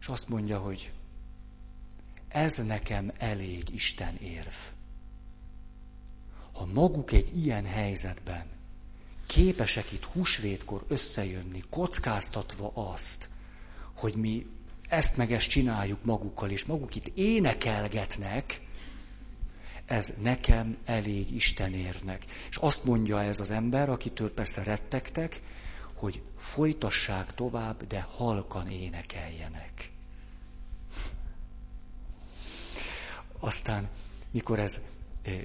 és azt mondja, hogy ez nekem elég Isten érv. Ha maguk egy ilyen helyzetben képesek itt húsvétkor összejönni, kockáztatva azt, hogy mi ezt meg ezt csináljuk magukkal, és maguk itt énekelgetnek, ez nekem elég Istenérnek. És azt mondja ez az ember, akitől persze rettegtek, hogy folytassák tovább, de halkan énekeljenek. Aztán, mikor ez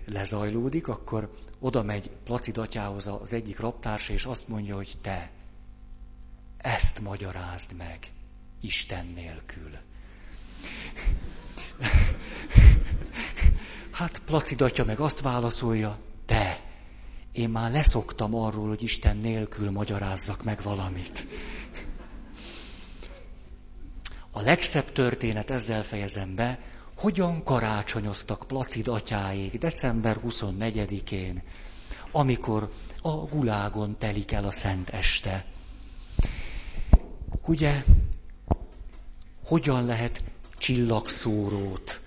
lezajlódik, akkor oda megy Placid atyához az egyik raptársa, és azt mondja, hogy te, ezt magyarázd meg Isten nélkül. Hát Placid atya meg azt válaszolja, te, én már leszoktam arról, hogy Isten nélkül magyarázzak meg valamit. A legszebb történet, ezzel fejezem be, hogyan karácsonyoztak Placid atyáék december 24-én, amikor a gulágon telik el a szent este. Ugye, hogyan lehet csillagszórót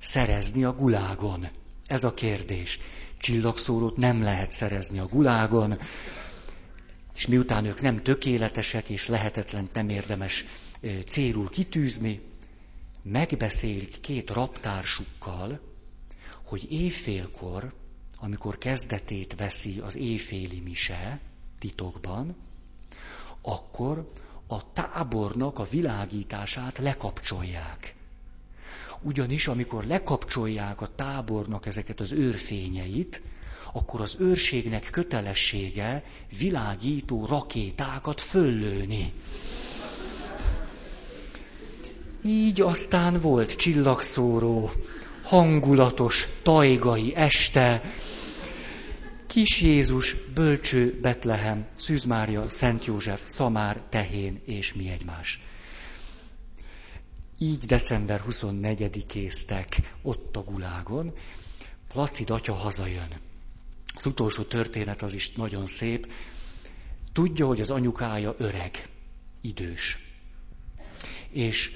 szerezni a gulágon? Ez a kérdés. Csillagszórót nem lehet szerezni a gulágon, és miután ők nem tökéletesek és lehetetlen nem érdemes célul kitűzni, megbeszélik két raptársukkal, hogy éjfélkor, amikor kezdetét veszi az éjféli mise titokban, akkor a tábornak a világítását lekapcsolják. Ugyanis, amikor lekapcsolják a tábornak ezeket az őrfényeit, akkor az őrségnek kötelessége világító rakétákat föllőni. Így aztán volt csillagszóró, hangulatos, tajgai este, Kis Jézus, Bölcső, Betlehem, Szűz Mária, Szent József, Szamár, Tehén és mi egymás. Így december 24-éztek ott a gulágon, Placid atya hazajön. Az utolsó történet az is nagyon szép. Tudja, hogy az anyukája öreg, idős. És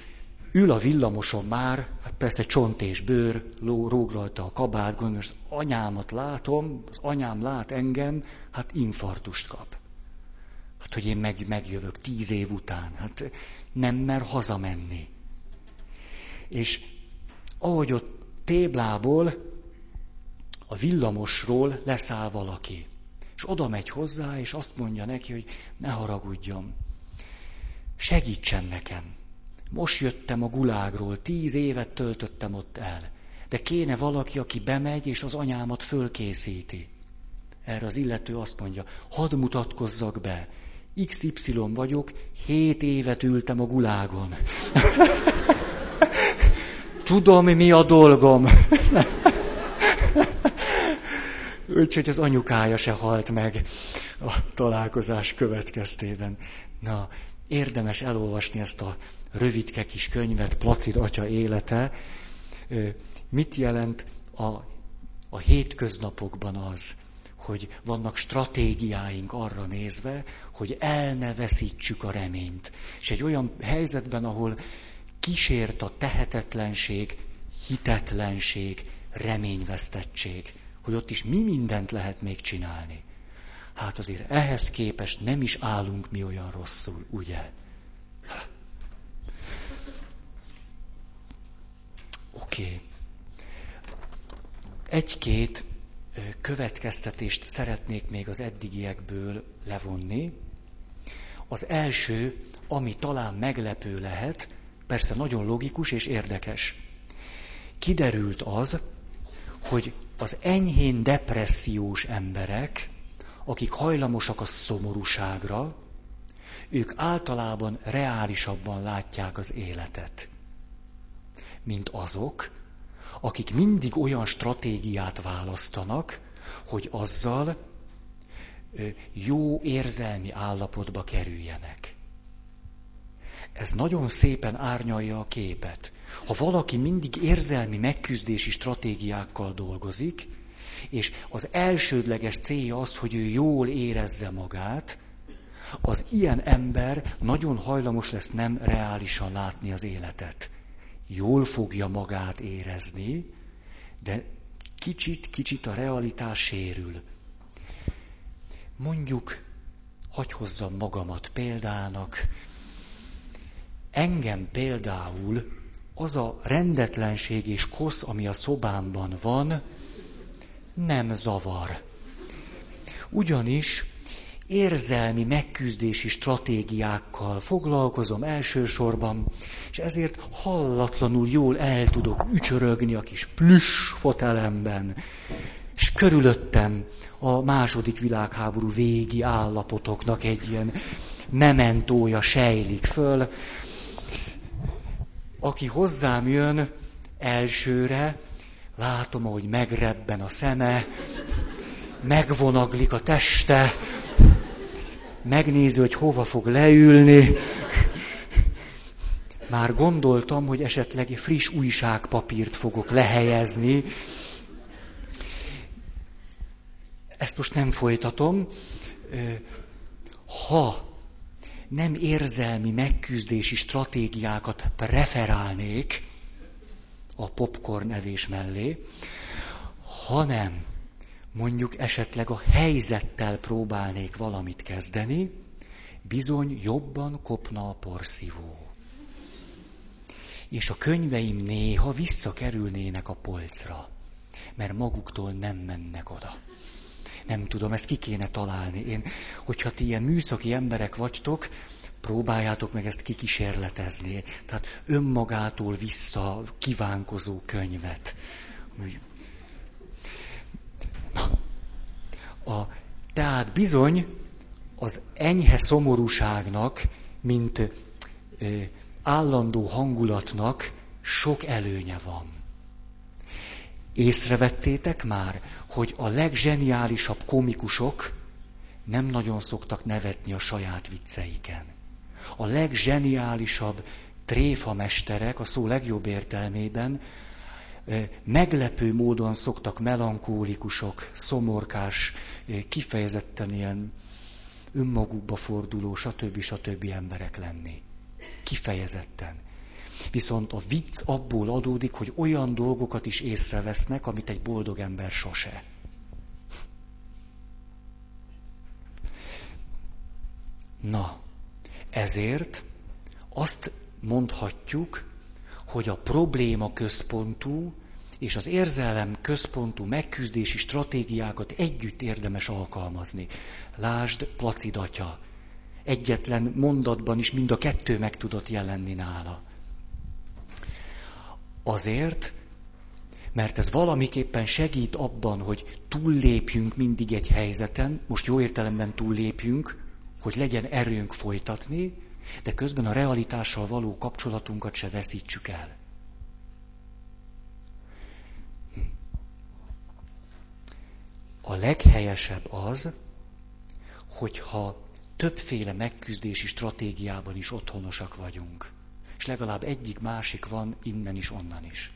ül a villamoson már, persze csont és bőr, ló, róg rajta a kabát, gondolom, az anyámat látom, az anyám lát engem, hát infartust kap. Hát, hogy én meg, megjövök tíz év után, hát nem mer hazamenni. És ahogy ott téblából, a villamosról leszáll valaki. És oda megy hozzá, és azt mondja neki, hogy ne haragudjon, segítsen nekem most jöttem a gulágról, tíz évet töltöttem ott el. De kéne valaki, aki bemegy, és az anyámat fölkészíti. Erre az illető azt mondja, hadd mutatkozzak be. XY vagyok, hét évet ültem a gulágon. Tudom, mi a dolgom. Úgyhogy az anyukája se halt meg a találkozás következtében. Na, érdemes elolvasni ezt a rövidke kis könyvet, Placid Atya élete. Mit jelent a, a hétköznapokban az, hogy vannak stratégiáink arra nézve, hogy el ne veszítsük a reményt. És egy olyan helyzetben, ahol kísért a tehetetlenség, hitetlenség, reményvesztettség, hogy ott is mi mindent lehet még csinálni. Hát azért ehhez képest nem is állunk mi olyan rosszul, ugye? Oké. Okay. Egy-két következtetést szeretnék még az eddigiekből levonni. Az első, ami talán meglepő lehet, persze nagyon logikus és érdekes. Kiderült az, hogy az enyhén depressziós emberek, akik hajlamosak a szomorúságra, ők általában reálisabban látják az életet mint azok, akik mindig olyan stratégiát választanak, hogy azzal jó érzelmi állapotba kerüljenek. Ez nagyon szépen árnyalja a képet. Ha valaki mindig érzelmi megküzdési stratégiákkal dolgozik, és az elsődleges célja az, hogy ő jól érezze magát, az ilyen ember nagyon hajlamos lesz nem reálisan látni az életet. Jól fogja magát érezni, de kicsit-kicsit a realitás sérül. Mondjuk, hagy hozzam magamat példának, engem például az a rendetlenség és kosz, ami a szobámban van, nem zavar. Ugyanis érzelmi megküzdési stratégiákkal foglalkozom elsősorban, és ezért hallatlanul jól el tudok ücsörögni a kis plüss fotelemben, és körülöttem a második világháború végi állapotoknak egy ilyen mementója sejlik föl. Aki hozzám jön elsőre, látom, ahogy megrebben a szeme, megvonaglik a teste, megnézi, hogy hova fog leülni. Már gondoltam, hogy esetleg friss újságpapírt fogok lehelyezni. Ezt most nem folytatom. Ha nem érzelmi megküzdési stratégiákat preferálnék a popcorn evés mellé, hanem mondjuk esetleg a helyzettel próbálnék valamit kezdeni, bizony jobban kopna a porszívó. És a könyveim néha visszakerülnének a polcra, mert maguktól nem mennek oda. Nem tudom, ezt ki kéne találni. Én, hogyha ti ilyen műszaki emberek vagytok, próbáljátok meg ezt kikísérletezni. Tehát önmagától vissza kívánkozó könyvet. A, tehát bizony az enyhe szomorúságnak, mint ö, állandó hangulatnak sok előnye van. Észrevettétek már, hogy a legzseniálisabb komikusok nem nagyon szoktak nevetni a saját vicceiken. A legzseniálisabb tréfamesterek a szó legjobb értelmében meglepő módon szoktak melankólikusok, szomorkás, kifejezetten ilyen önmagukba forduló, stb. stb. emberek lenni. Kifejezetten. Viszont a vicc abból adódik, hogy olyan dolgokat is észrevesznek, amit egy boldog ember sose. Na, ezért azt mondhatjuk, hogy a probléma központú és az érzelem központú megküzdési stratégiákat együtt érdemes alkalmazni. Lásd, Placid. Egyetlen mondatban is mind a kettő meg tudott jelenni nála. Azért, mert ez valamiképpen segít abban, hogy túllépjünk mindig egy helyzeten, most jó értelemben túllépjünk, hogy legyen erőnk folytatni, de közben a realitással való kapcsolatunkat se veszítsük el. A leghelyesebb az, hogyha többféle megküzdési stratégiában is otthonosak vagyunk. És legalább egyik másik van innen is, onnan is.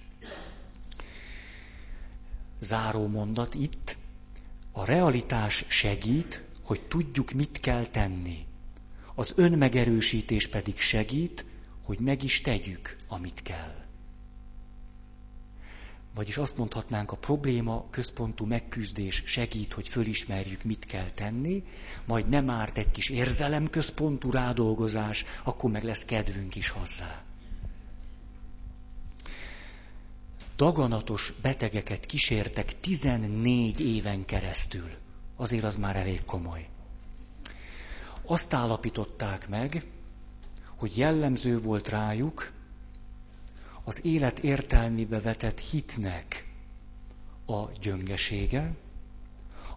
Záró mondat itt, a realitás segít, hogy tudjuk, mit kell tenni. Az önmegerősítés pedig segít, hogy meg is tegyük, amit kell. Vagyis azt mondhatnánk, a probléma központú megküzdés segít, hogy fölismerjük, mit kell tenni, majd nem árt egy kis érzelem központú rádolgozás, akkor meg lesz kedvünk is hozzá. Daganatos betegeket kísértek 14 éven keresztül. Azért az már elég komoly. Azt állapították meg, hogy jellemző volt rájuk az élet értelmébe vetett hitnek a gyöngesége,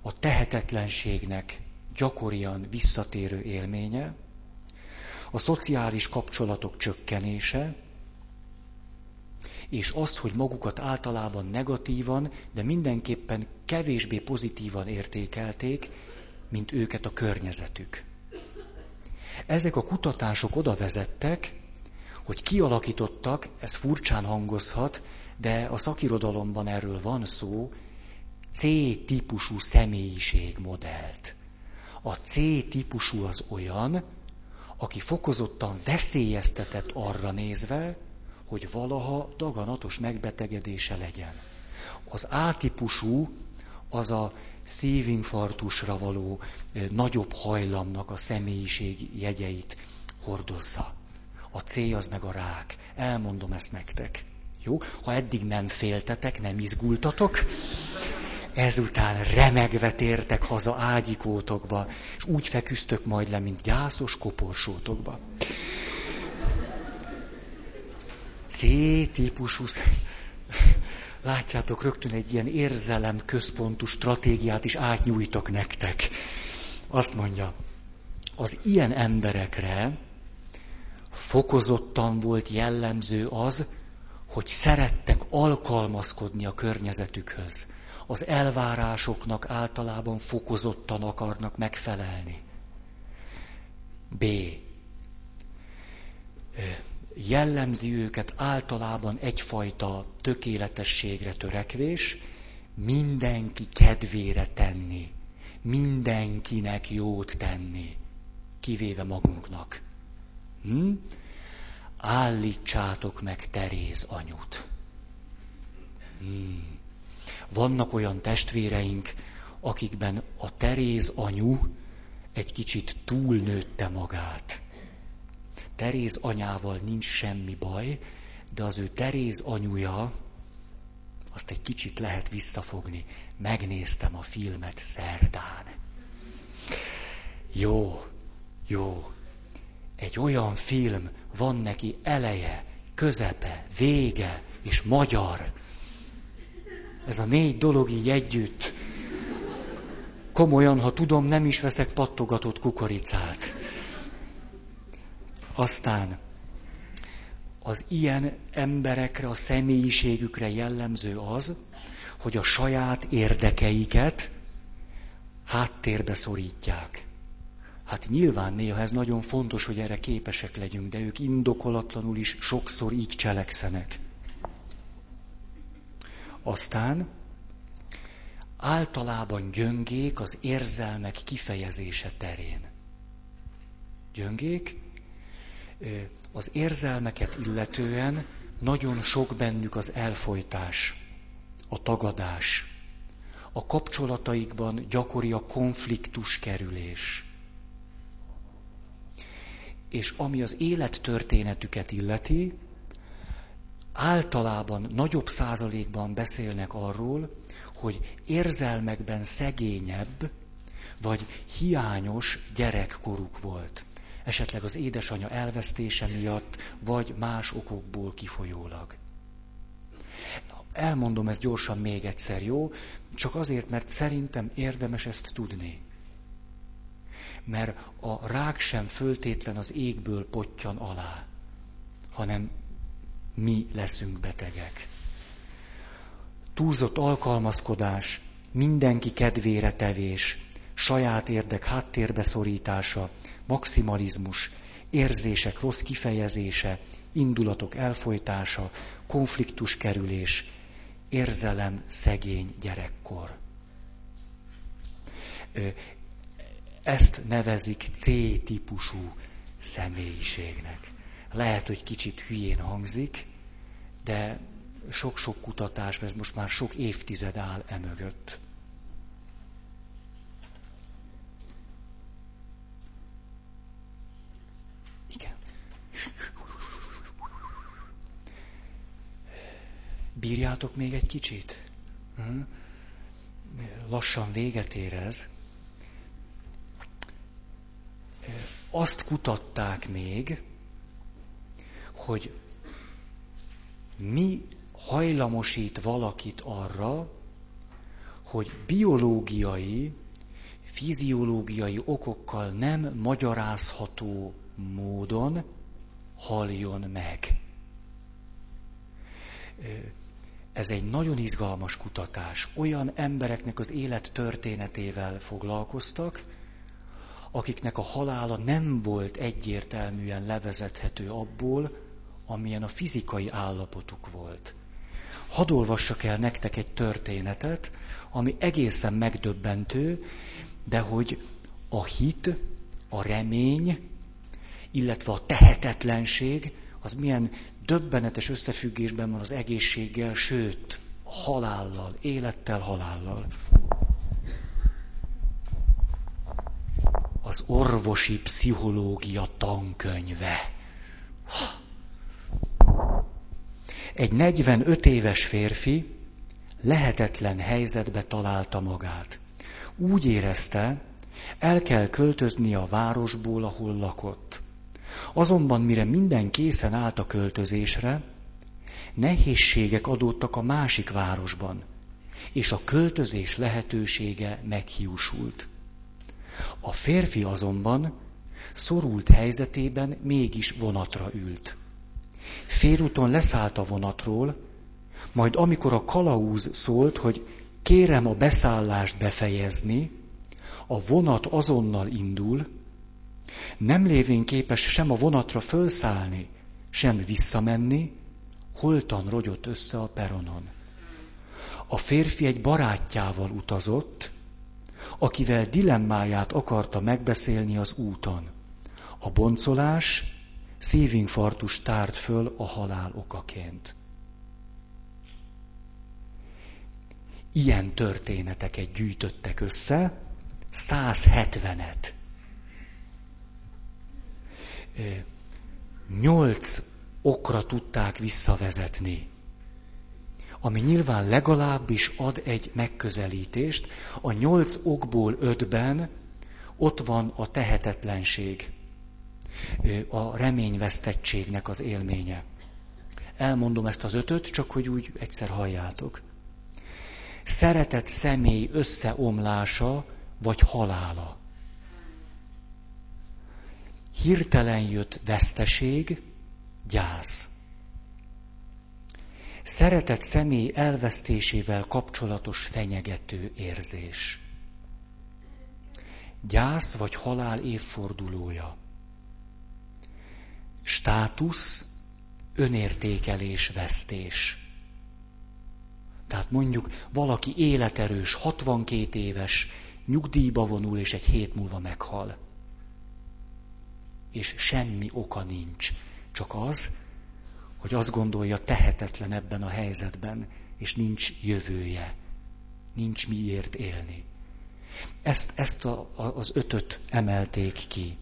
a tehetetlenségnek gyakorian visszatérő élménye, a szociális kapcsolatok csökkenése, és az, hogy magukat általában negatívan, de mindenképpen kevésbé pozitívan értékelték, mint őket a környezetük. Ezek a kutatások oda vezettek, hogy kialakítottak, ez furcsán hangozhat, de a szakirodalomban erről van szó, C-típusú személyiségmodellt. A C-típusú az olyan, aki fokozottan veszélyeztetett arra nézve, hogy valaha daganatos megbetegedése legyen. Az A-típusú az a szívinfarktusra való nagyobb hajlamnak a személyiség jegyeit hordozza. A C az meg a rák. Elmondom ezt nektek. Jó? Ha eddig nem féltetek, nem izgultatok, ezután remegve tértek haza ágyikótokba, és úgy feküztök majd le, mint gyászos koporsótokba. C-típusú látjátok, rögtön egy ilyen érzelem központú stratégiát is átnyújtok nektek. Azt mondja, az ilyen emberekre fokozottan volt jellemző az, hogy szerettek alkalmazkodni a környezetükhöz. Az elvárásoknak általában fokozottan akarnak megfelelni. B. Jellemzi őket általában egyfajta tökéletességre törekvés, mindenki kedvére tenni, mindenkinek jót tenni, kivéve magunknak. Hm? Állítsátok meg Teréz anyut. Hmm. Vannak olyan testvéreink, akikben a Teréz anyu egy kicsit túlnőtte magát. Teréz anyával nincs semmi baj, de az ő Teréz anyuja, azt egy kicsit lehet visszafogni. Megnéztem a filmet szerdán. Jó, jó. Egy olyan film van neki eleje, közepe, vége és magyar. Ez a négy dolog így együtt. Komolyan, ha tudom, nem is veszek pattogatott kukoricát. Aztán az ilyen emberekre, a személyiségükre jellemző az, hogy a saját érdekeiket háttérbe szorítják. Hát nyilván néha ez nagyon fontos, hogy erre képesek legyünk, de ők indokolatlanul is sokszor így cselekszenek. Aztán általában gyöngék az érzelmek kifejezése terén. Gyöngék, az érzelmeket illetően nagyon sok bennük az elfolytás, a tagadás. A kapcsolataikban gyakori a konfliktus kerülés. És ami az élettörténetüket illeti, általában nagyobb százalékban beszélnek arról, hogy érzelmekben szegényebb vagy hiányos gyerekkoruk volt esetleg az édesanyja elvesztése miatt, vagy más okokból kifolyólag. Elmondom ezt gyorsan még egyszer, jó? Csak azért, mert szerintem érdemes ezt tudni. Mert a rák sem föltétlen az égből potyan alá, hanem mi leszünk betegek. Túlzott alkalmazkodás, mindenki kedvére tevés, saját érdek háttérbe szorítása, maximalizmus, érzések rossz kifejezése, indulatok elfolytása, konfliktus kerülés, érzelem szegény gyerekkor. Ezt nevezik C-típusú személyiségnek. Lehet, hogy kicsit hülyén hangzik, de sok-sok kutatás, ez most már sok évtized áll emögött. Bírjátok még egy kicsit? Hm? Lassan véget érez. Azt kutatták még, hogy mi hajlamosít valakit arra, hogy biológiai, fiziológiai okokkal nem magyarázható módon haljon meg. Ez egy nagyon izgalmas kutatás. Olyan embereknek az élet történetével foglalkoztak, akiknek a halála nem volt egyértelműen levezethető abból, amilyen a fizikai állapotuk volt. Hadd olvassak el nektek egy történetet, ami egészen megdöbbentő, de hogy a hit, a remény, illetve a tehetetlenség, az milyen döbbenetes összefüggésben van az egészséggel, sőt, halállal, élettel, halállal. Az orvosi pszichológia tankönyve. Egy 45 éves férfi lehetetlen helyzetbe találta magát. Úgy érezte, el kell költözni a városból, ahol lakott. Azonban mire minden készen állt a költözésre, nehézségek adódtak a másik városban, és a költözés lehetősége meghiúsult. A férfi azonban szorult helyzetében mégis vonatra ült. Félúton leszállt a vonatról, majd amikor a kalauz szólt, hogy kérem a beszállást befejezni, a vonat azonnal indul, nem lévén képes sem a vonatra fölszállni, sem visszamenni, holtan rogyott össze a peronon. A férfi egy barátjával utazott, akivel dilemmáját akarta megbeszélni az úton. A boncolás szívinfarktus tárt föl a halál okaként. Ilyen történeteket gyűjtöttek össze, 170-et. Nyolc okra tudták visszavezetni, ami nyilván legalábbis ad egy megközelítést. A nyolc okból ötben ott van a tehetetlenség, a reményvesztettségnek az élménye. Elmondom ezt az ötöt, csak hogy úgy egyszer halljátok. Szeretett személy összeomlása vagy halála. Hirtelen jött veszteség, gyász. Szeretett személy elvesztésével kapcsolatos fenyegető érzés. Gyász vagy halál évfordulója. Státusz, önértékelés, vesztés. Tehát mondjuk valaki életerős, 62 éves, nyugdíjba vonul, és egy hét múlva meghal. És semmi oka nincs. Csak az, hogy azt gondolja tehetetlen ebben a helyzetben, és nincs jövője. Nincs miért élni. Ezt, ezt a, a, az ötöt emelték ki.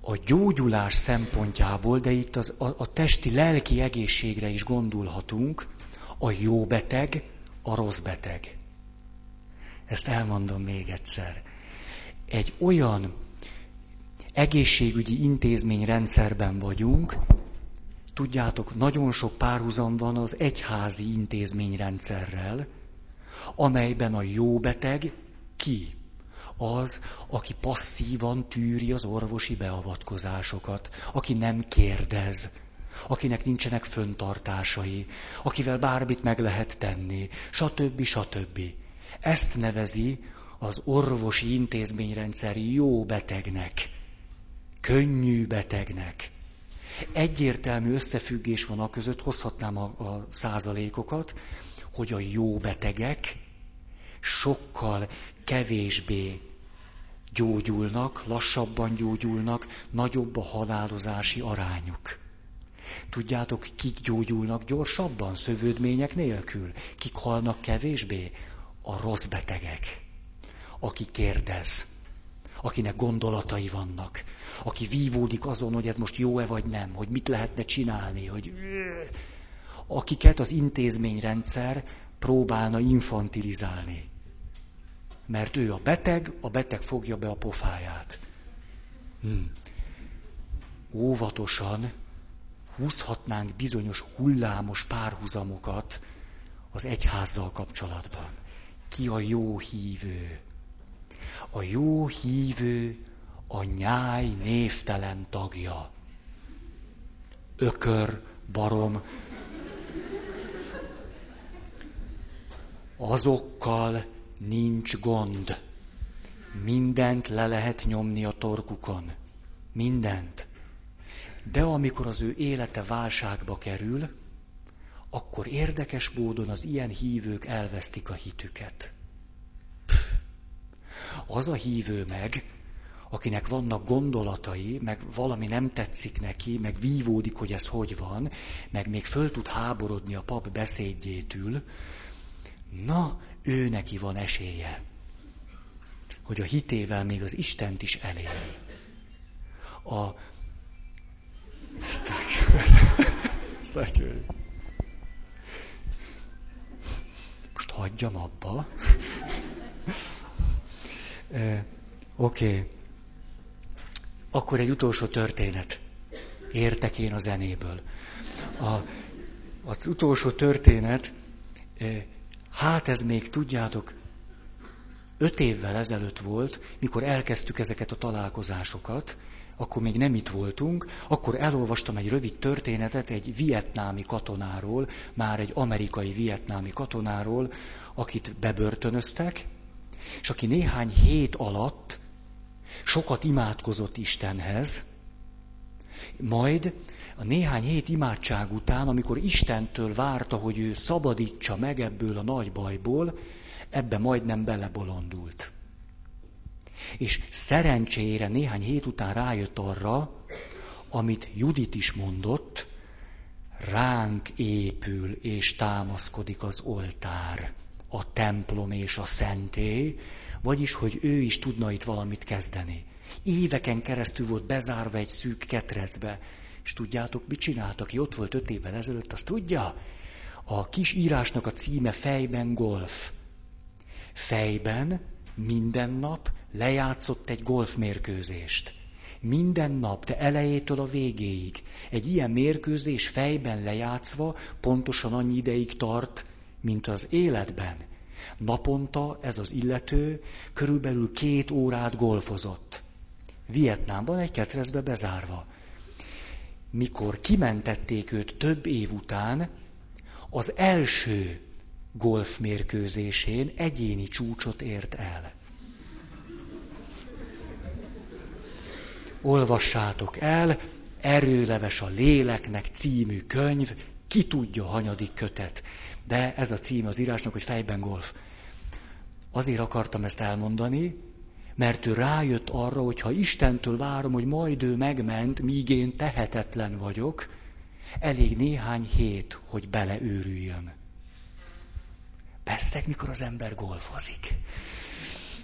A gyógyulás szempontjából, de itt az, a, a testi, lelki egészségre is gondolhatunk, a jó beteg, a rossz beteg. Ezt elmondom még egyszer. Egy olyan egészségügyi intézményrendszerben vagyunk, tudjátok, nagyon sok párhuzam van az egyházi intézményrendszerrel, amelyben a jó beteg ki? Az, aki passzívan tűri az orvosi beavatkozásokat, aki nem kérdez, akinek nincsenek föntartásai, akivel bármit meg lehet tenni, stb. stb. Ezt nevezi az orvosi intézményrendszer jó betegnek, könnyű betegnek. Egyértelmű összefüggés van a között, hozhatnám a, a százalékokat, hogy a jó betegek sokkal kevésbé gyógyulnak, lassabban gyógyulnak, nagyobb a halálozási arányuk. Tudjátok, kik gyógyulnak gyorsabban, szövődmények nélkül? Kik halnak kevésbé? A rossz betegek. Aki kérdez, akinek gondolatai vannak, aki vívódik azon, hogy ez most jó-e vagy nem, hogy mit lehetne csinálni, hogy akiket az intézményrendszer próbálna infantilizálni. Mert ő a beteg, a beteg fogja be a pofáját. Hm. Óvatosan húzhatnánk bizonyos hullámos párhuzamokat az egyházzal kapcsolatban. Ki a jó hívő? A jó hívő a nyáj névtelen tagja. Ökör, barom. Azokkal nincs gond. Mindent le lehet nyomni a torkukon. Mindent. De amikor az ő élete válságba kerül, akkor érdekes módon az ilyen hívők elvesztik a hitüket. Az a hívő meg, akinek vannak gondolatai, meg valami nem tetszik neki, meg vívódik, hogy ez hogy van, meg még föl tud háborodni a pap beszédjétől, na, ő neki van esélye, hogy a hitével még az Istent is eléri. A ezt, ezt hagyjam abba. Oké. Okay. Akkor egy utolsó történet. Értek én a zenéből. A, az utolsó történet, hát ez még tudjátok, öt évvel ezelőtt volt, mikor elkezdtük ezeket a találkozásokat, akkor még nem itt voltunk, akkor elolvastam egy rövid történetet egy vietnámi katonáról, már egy amerikai vietnámi katonáról, akit bebörtönöztek, és aki néhány hét alatt sokat imádkozott Istenhez, majd a néhány hét imádság után, amikor Istentől várta, hogy ő szabadítsa meg ebből a nagy bajból, ebbe majdnem belebolondult. És szerencsére néhány hét után rájött arra, amit Judit is mondott, ránk épül és támaszkodik az oltár, a templom és a szentély, vagyis, hogy ő is tudna itt valamit kezdeni. Éveken keresztül volt bezárva egy szűk ketrecbe, és tudjátok, mit csináltak? Aki ott volt öt évvel ezelőtt, azt tudja? A kis írásnak a címe Fejben golf. Fejben minden nap lejátszott egy golfmérkőzést. Minden nap, de elejétől a végéig. Egy ilyen mérkőzés fejben lejátszva pontosan annyi ideig tart, mint az életben. Naponta ez az illető körülbelül két órát golfozott. Vietnámban egy ketrezbe bezárva. Mikor kimentették őt több év után, az első golfmérkőzésén egyéni csúcsot ért el. Olvassátok el, Erőleves a léleknek című könyv, ki tudja hanyadik kötet. De ez a cím az írásnak, hogy fejben golf. Azért akartam ezt elmondani, mert ő rájött arra, hogy ha Istentől várom, hogy majd ő megment, míg én tehetetlen vagyok, elég néhány hét, hogy beleőrüljön. Persze, mikor az ember golfozik.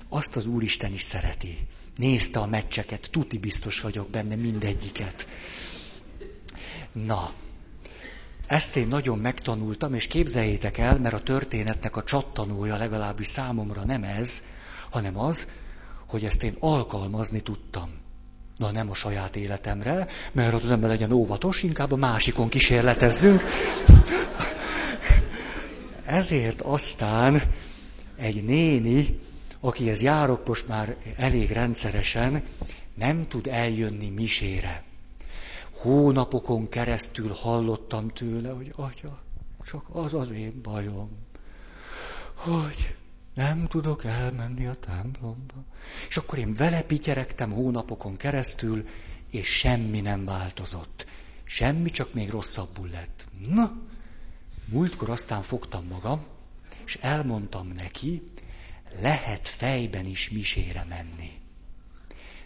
Azt az Úristen is szereti. Nézte a meccseket, tuti biztos vagyok benne mindegyiket. Na, ezt én nagyon megtanultam, és képzeljétek el, mert a történetnek a csattanója legalábbis számomra nem ez, hanem az, hogy ezt én alkalmazni tudtam. Na nem a saját életemre, mert ott az ember legyen óvatos, inkább a másikon kísérletezzünk. Ezért aztán egy néni, akihez járok most már elég rendszeresen, nem tud eljönni misére. Hónapokon keresztül hallottam tőle, hogy atya, csak az az én bajom, hogy nem tudok elmenni a templomba. És akkor én vele pityeregtem hónapokon keresztül, és semmi nem változott. Semmi, csak még rosszabbul lett. Na, múltkor aztán fogtam magam, és elmondtam neki, lehet fejben is misére menni.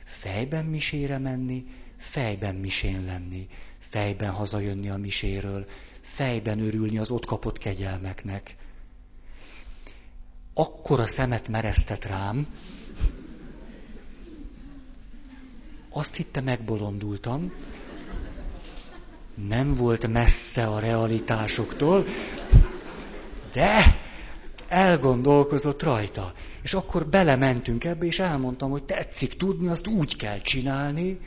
Fejben misére menni, fejben misén lenni, fejben hazajönni a miséről, fejben örülni az ott kapott kegyelmeknek. Akkora szemet mereztet rám, azt hitte megbolondultam, nem volt messze a realitásoktól, de elgondolkozott rajta. És akkor belementünk ebbe, és elmondtam, hogy tetszik tudni, azt úgy kell csinálni,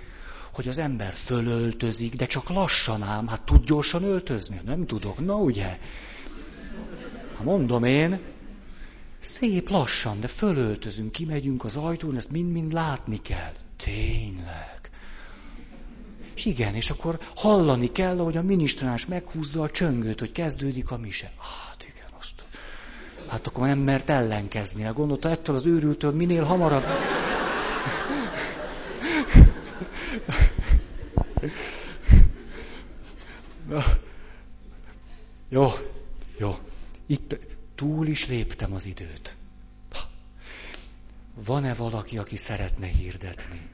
hogy az ember fölöltözik, de csak lassan ám, hát tud gyorsan öltözni? Nem tudok, na ugye? Ha mondom én, szép lassan, de fölöltözünk, kimegyünk az ajtón, ezt mind-mind látni kell. Tényleg. És igen, és akkor hallani kell, hogy a minisztráns meghúzza a csöngőt, hogy kezdődik a mise. Hát igen, azt. Hát akkor nem mert ellenkezni. Gondolta, ettől az őrültől minél hamarabb. Na. Jó, jó. Itt túl is léptem az időt. Van-e valaki, aki szeretne hirdetni?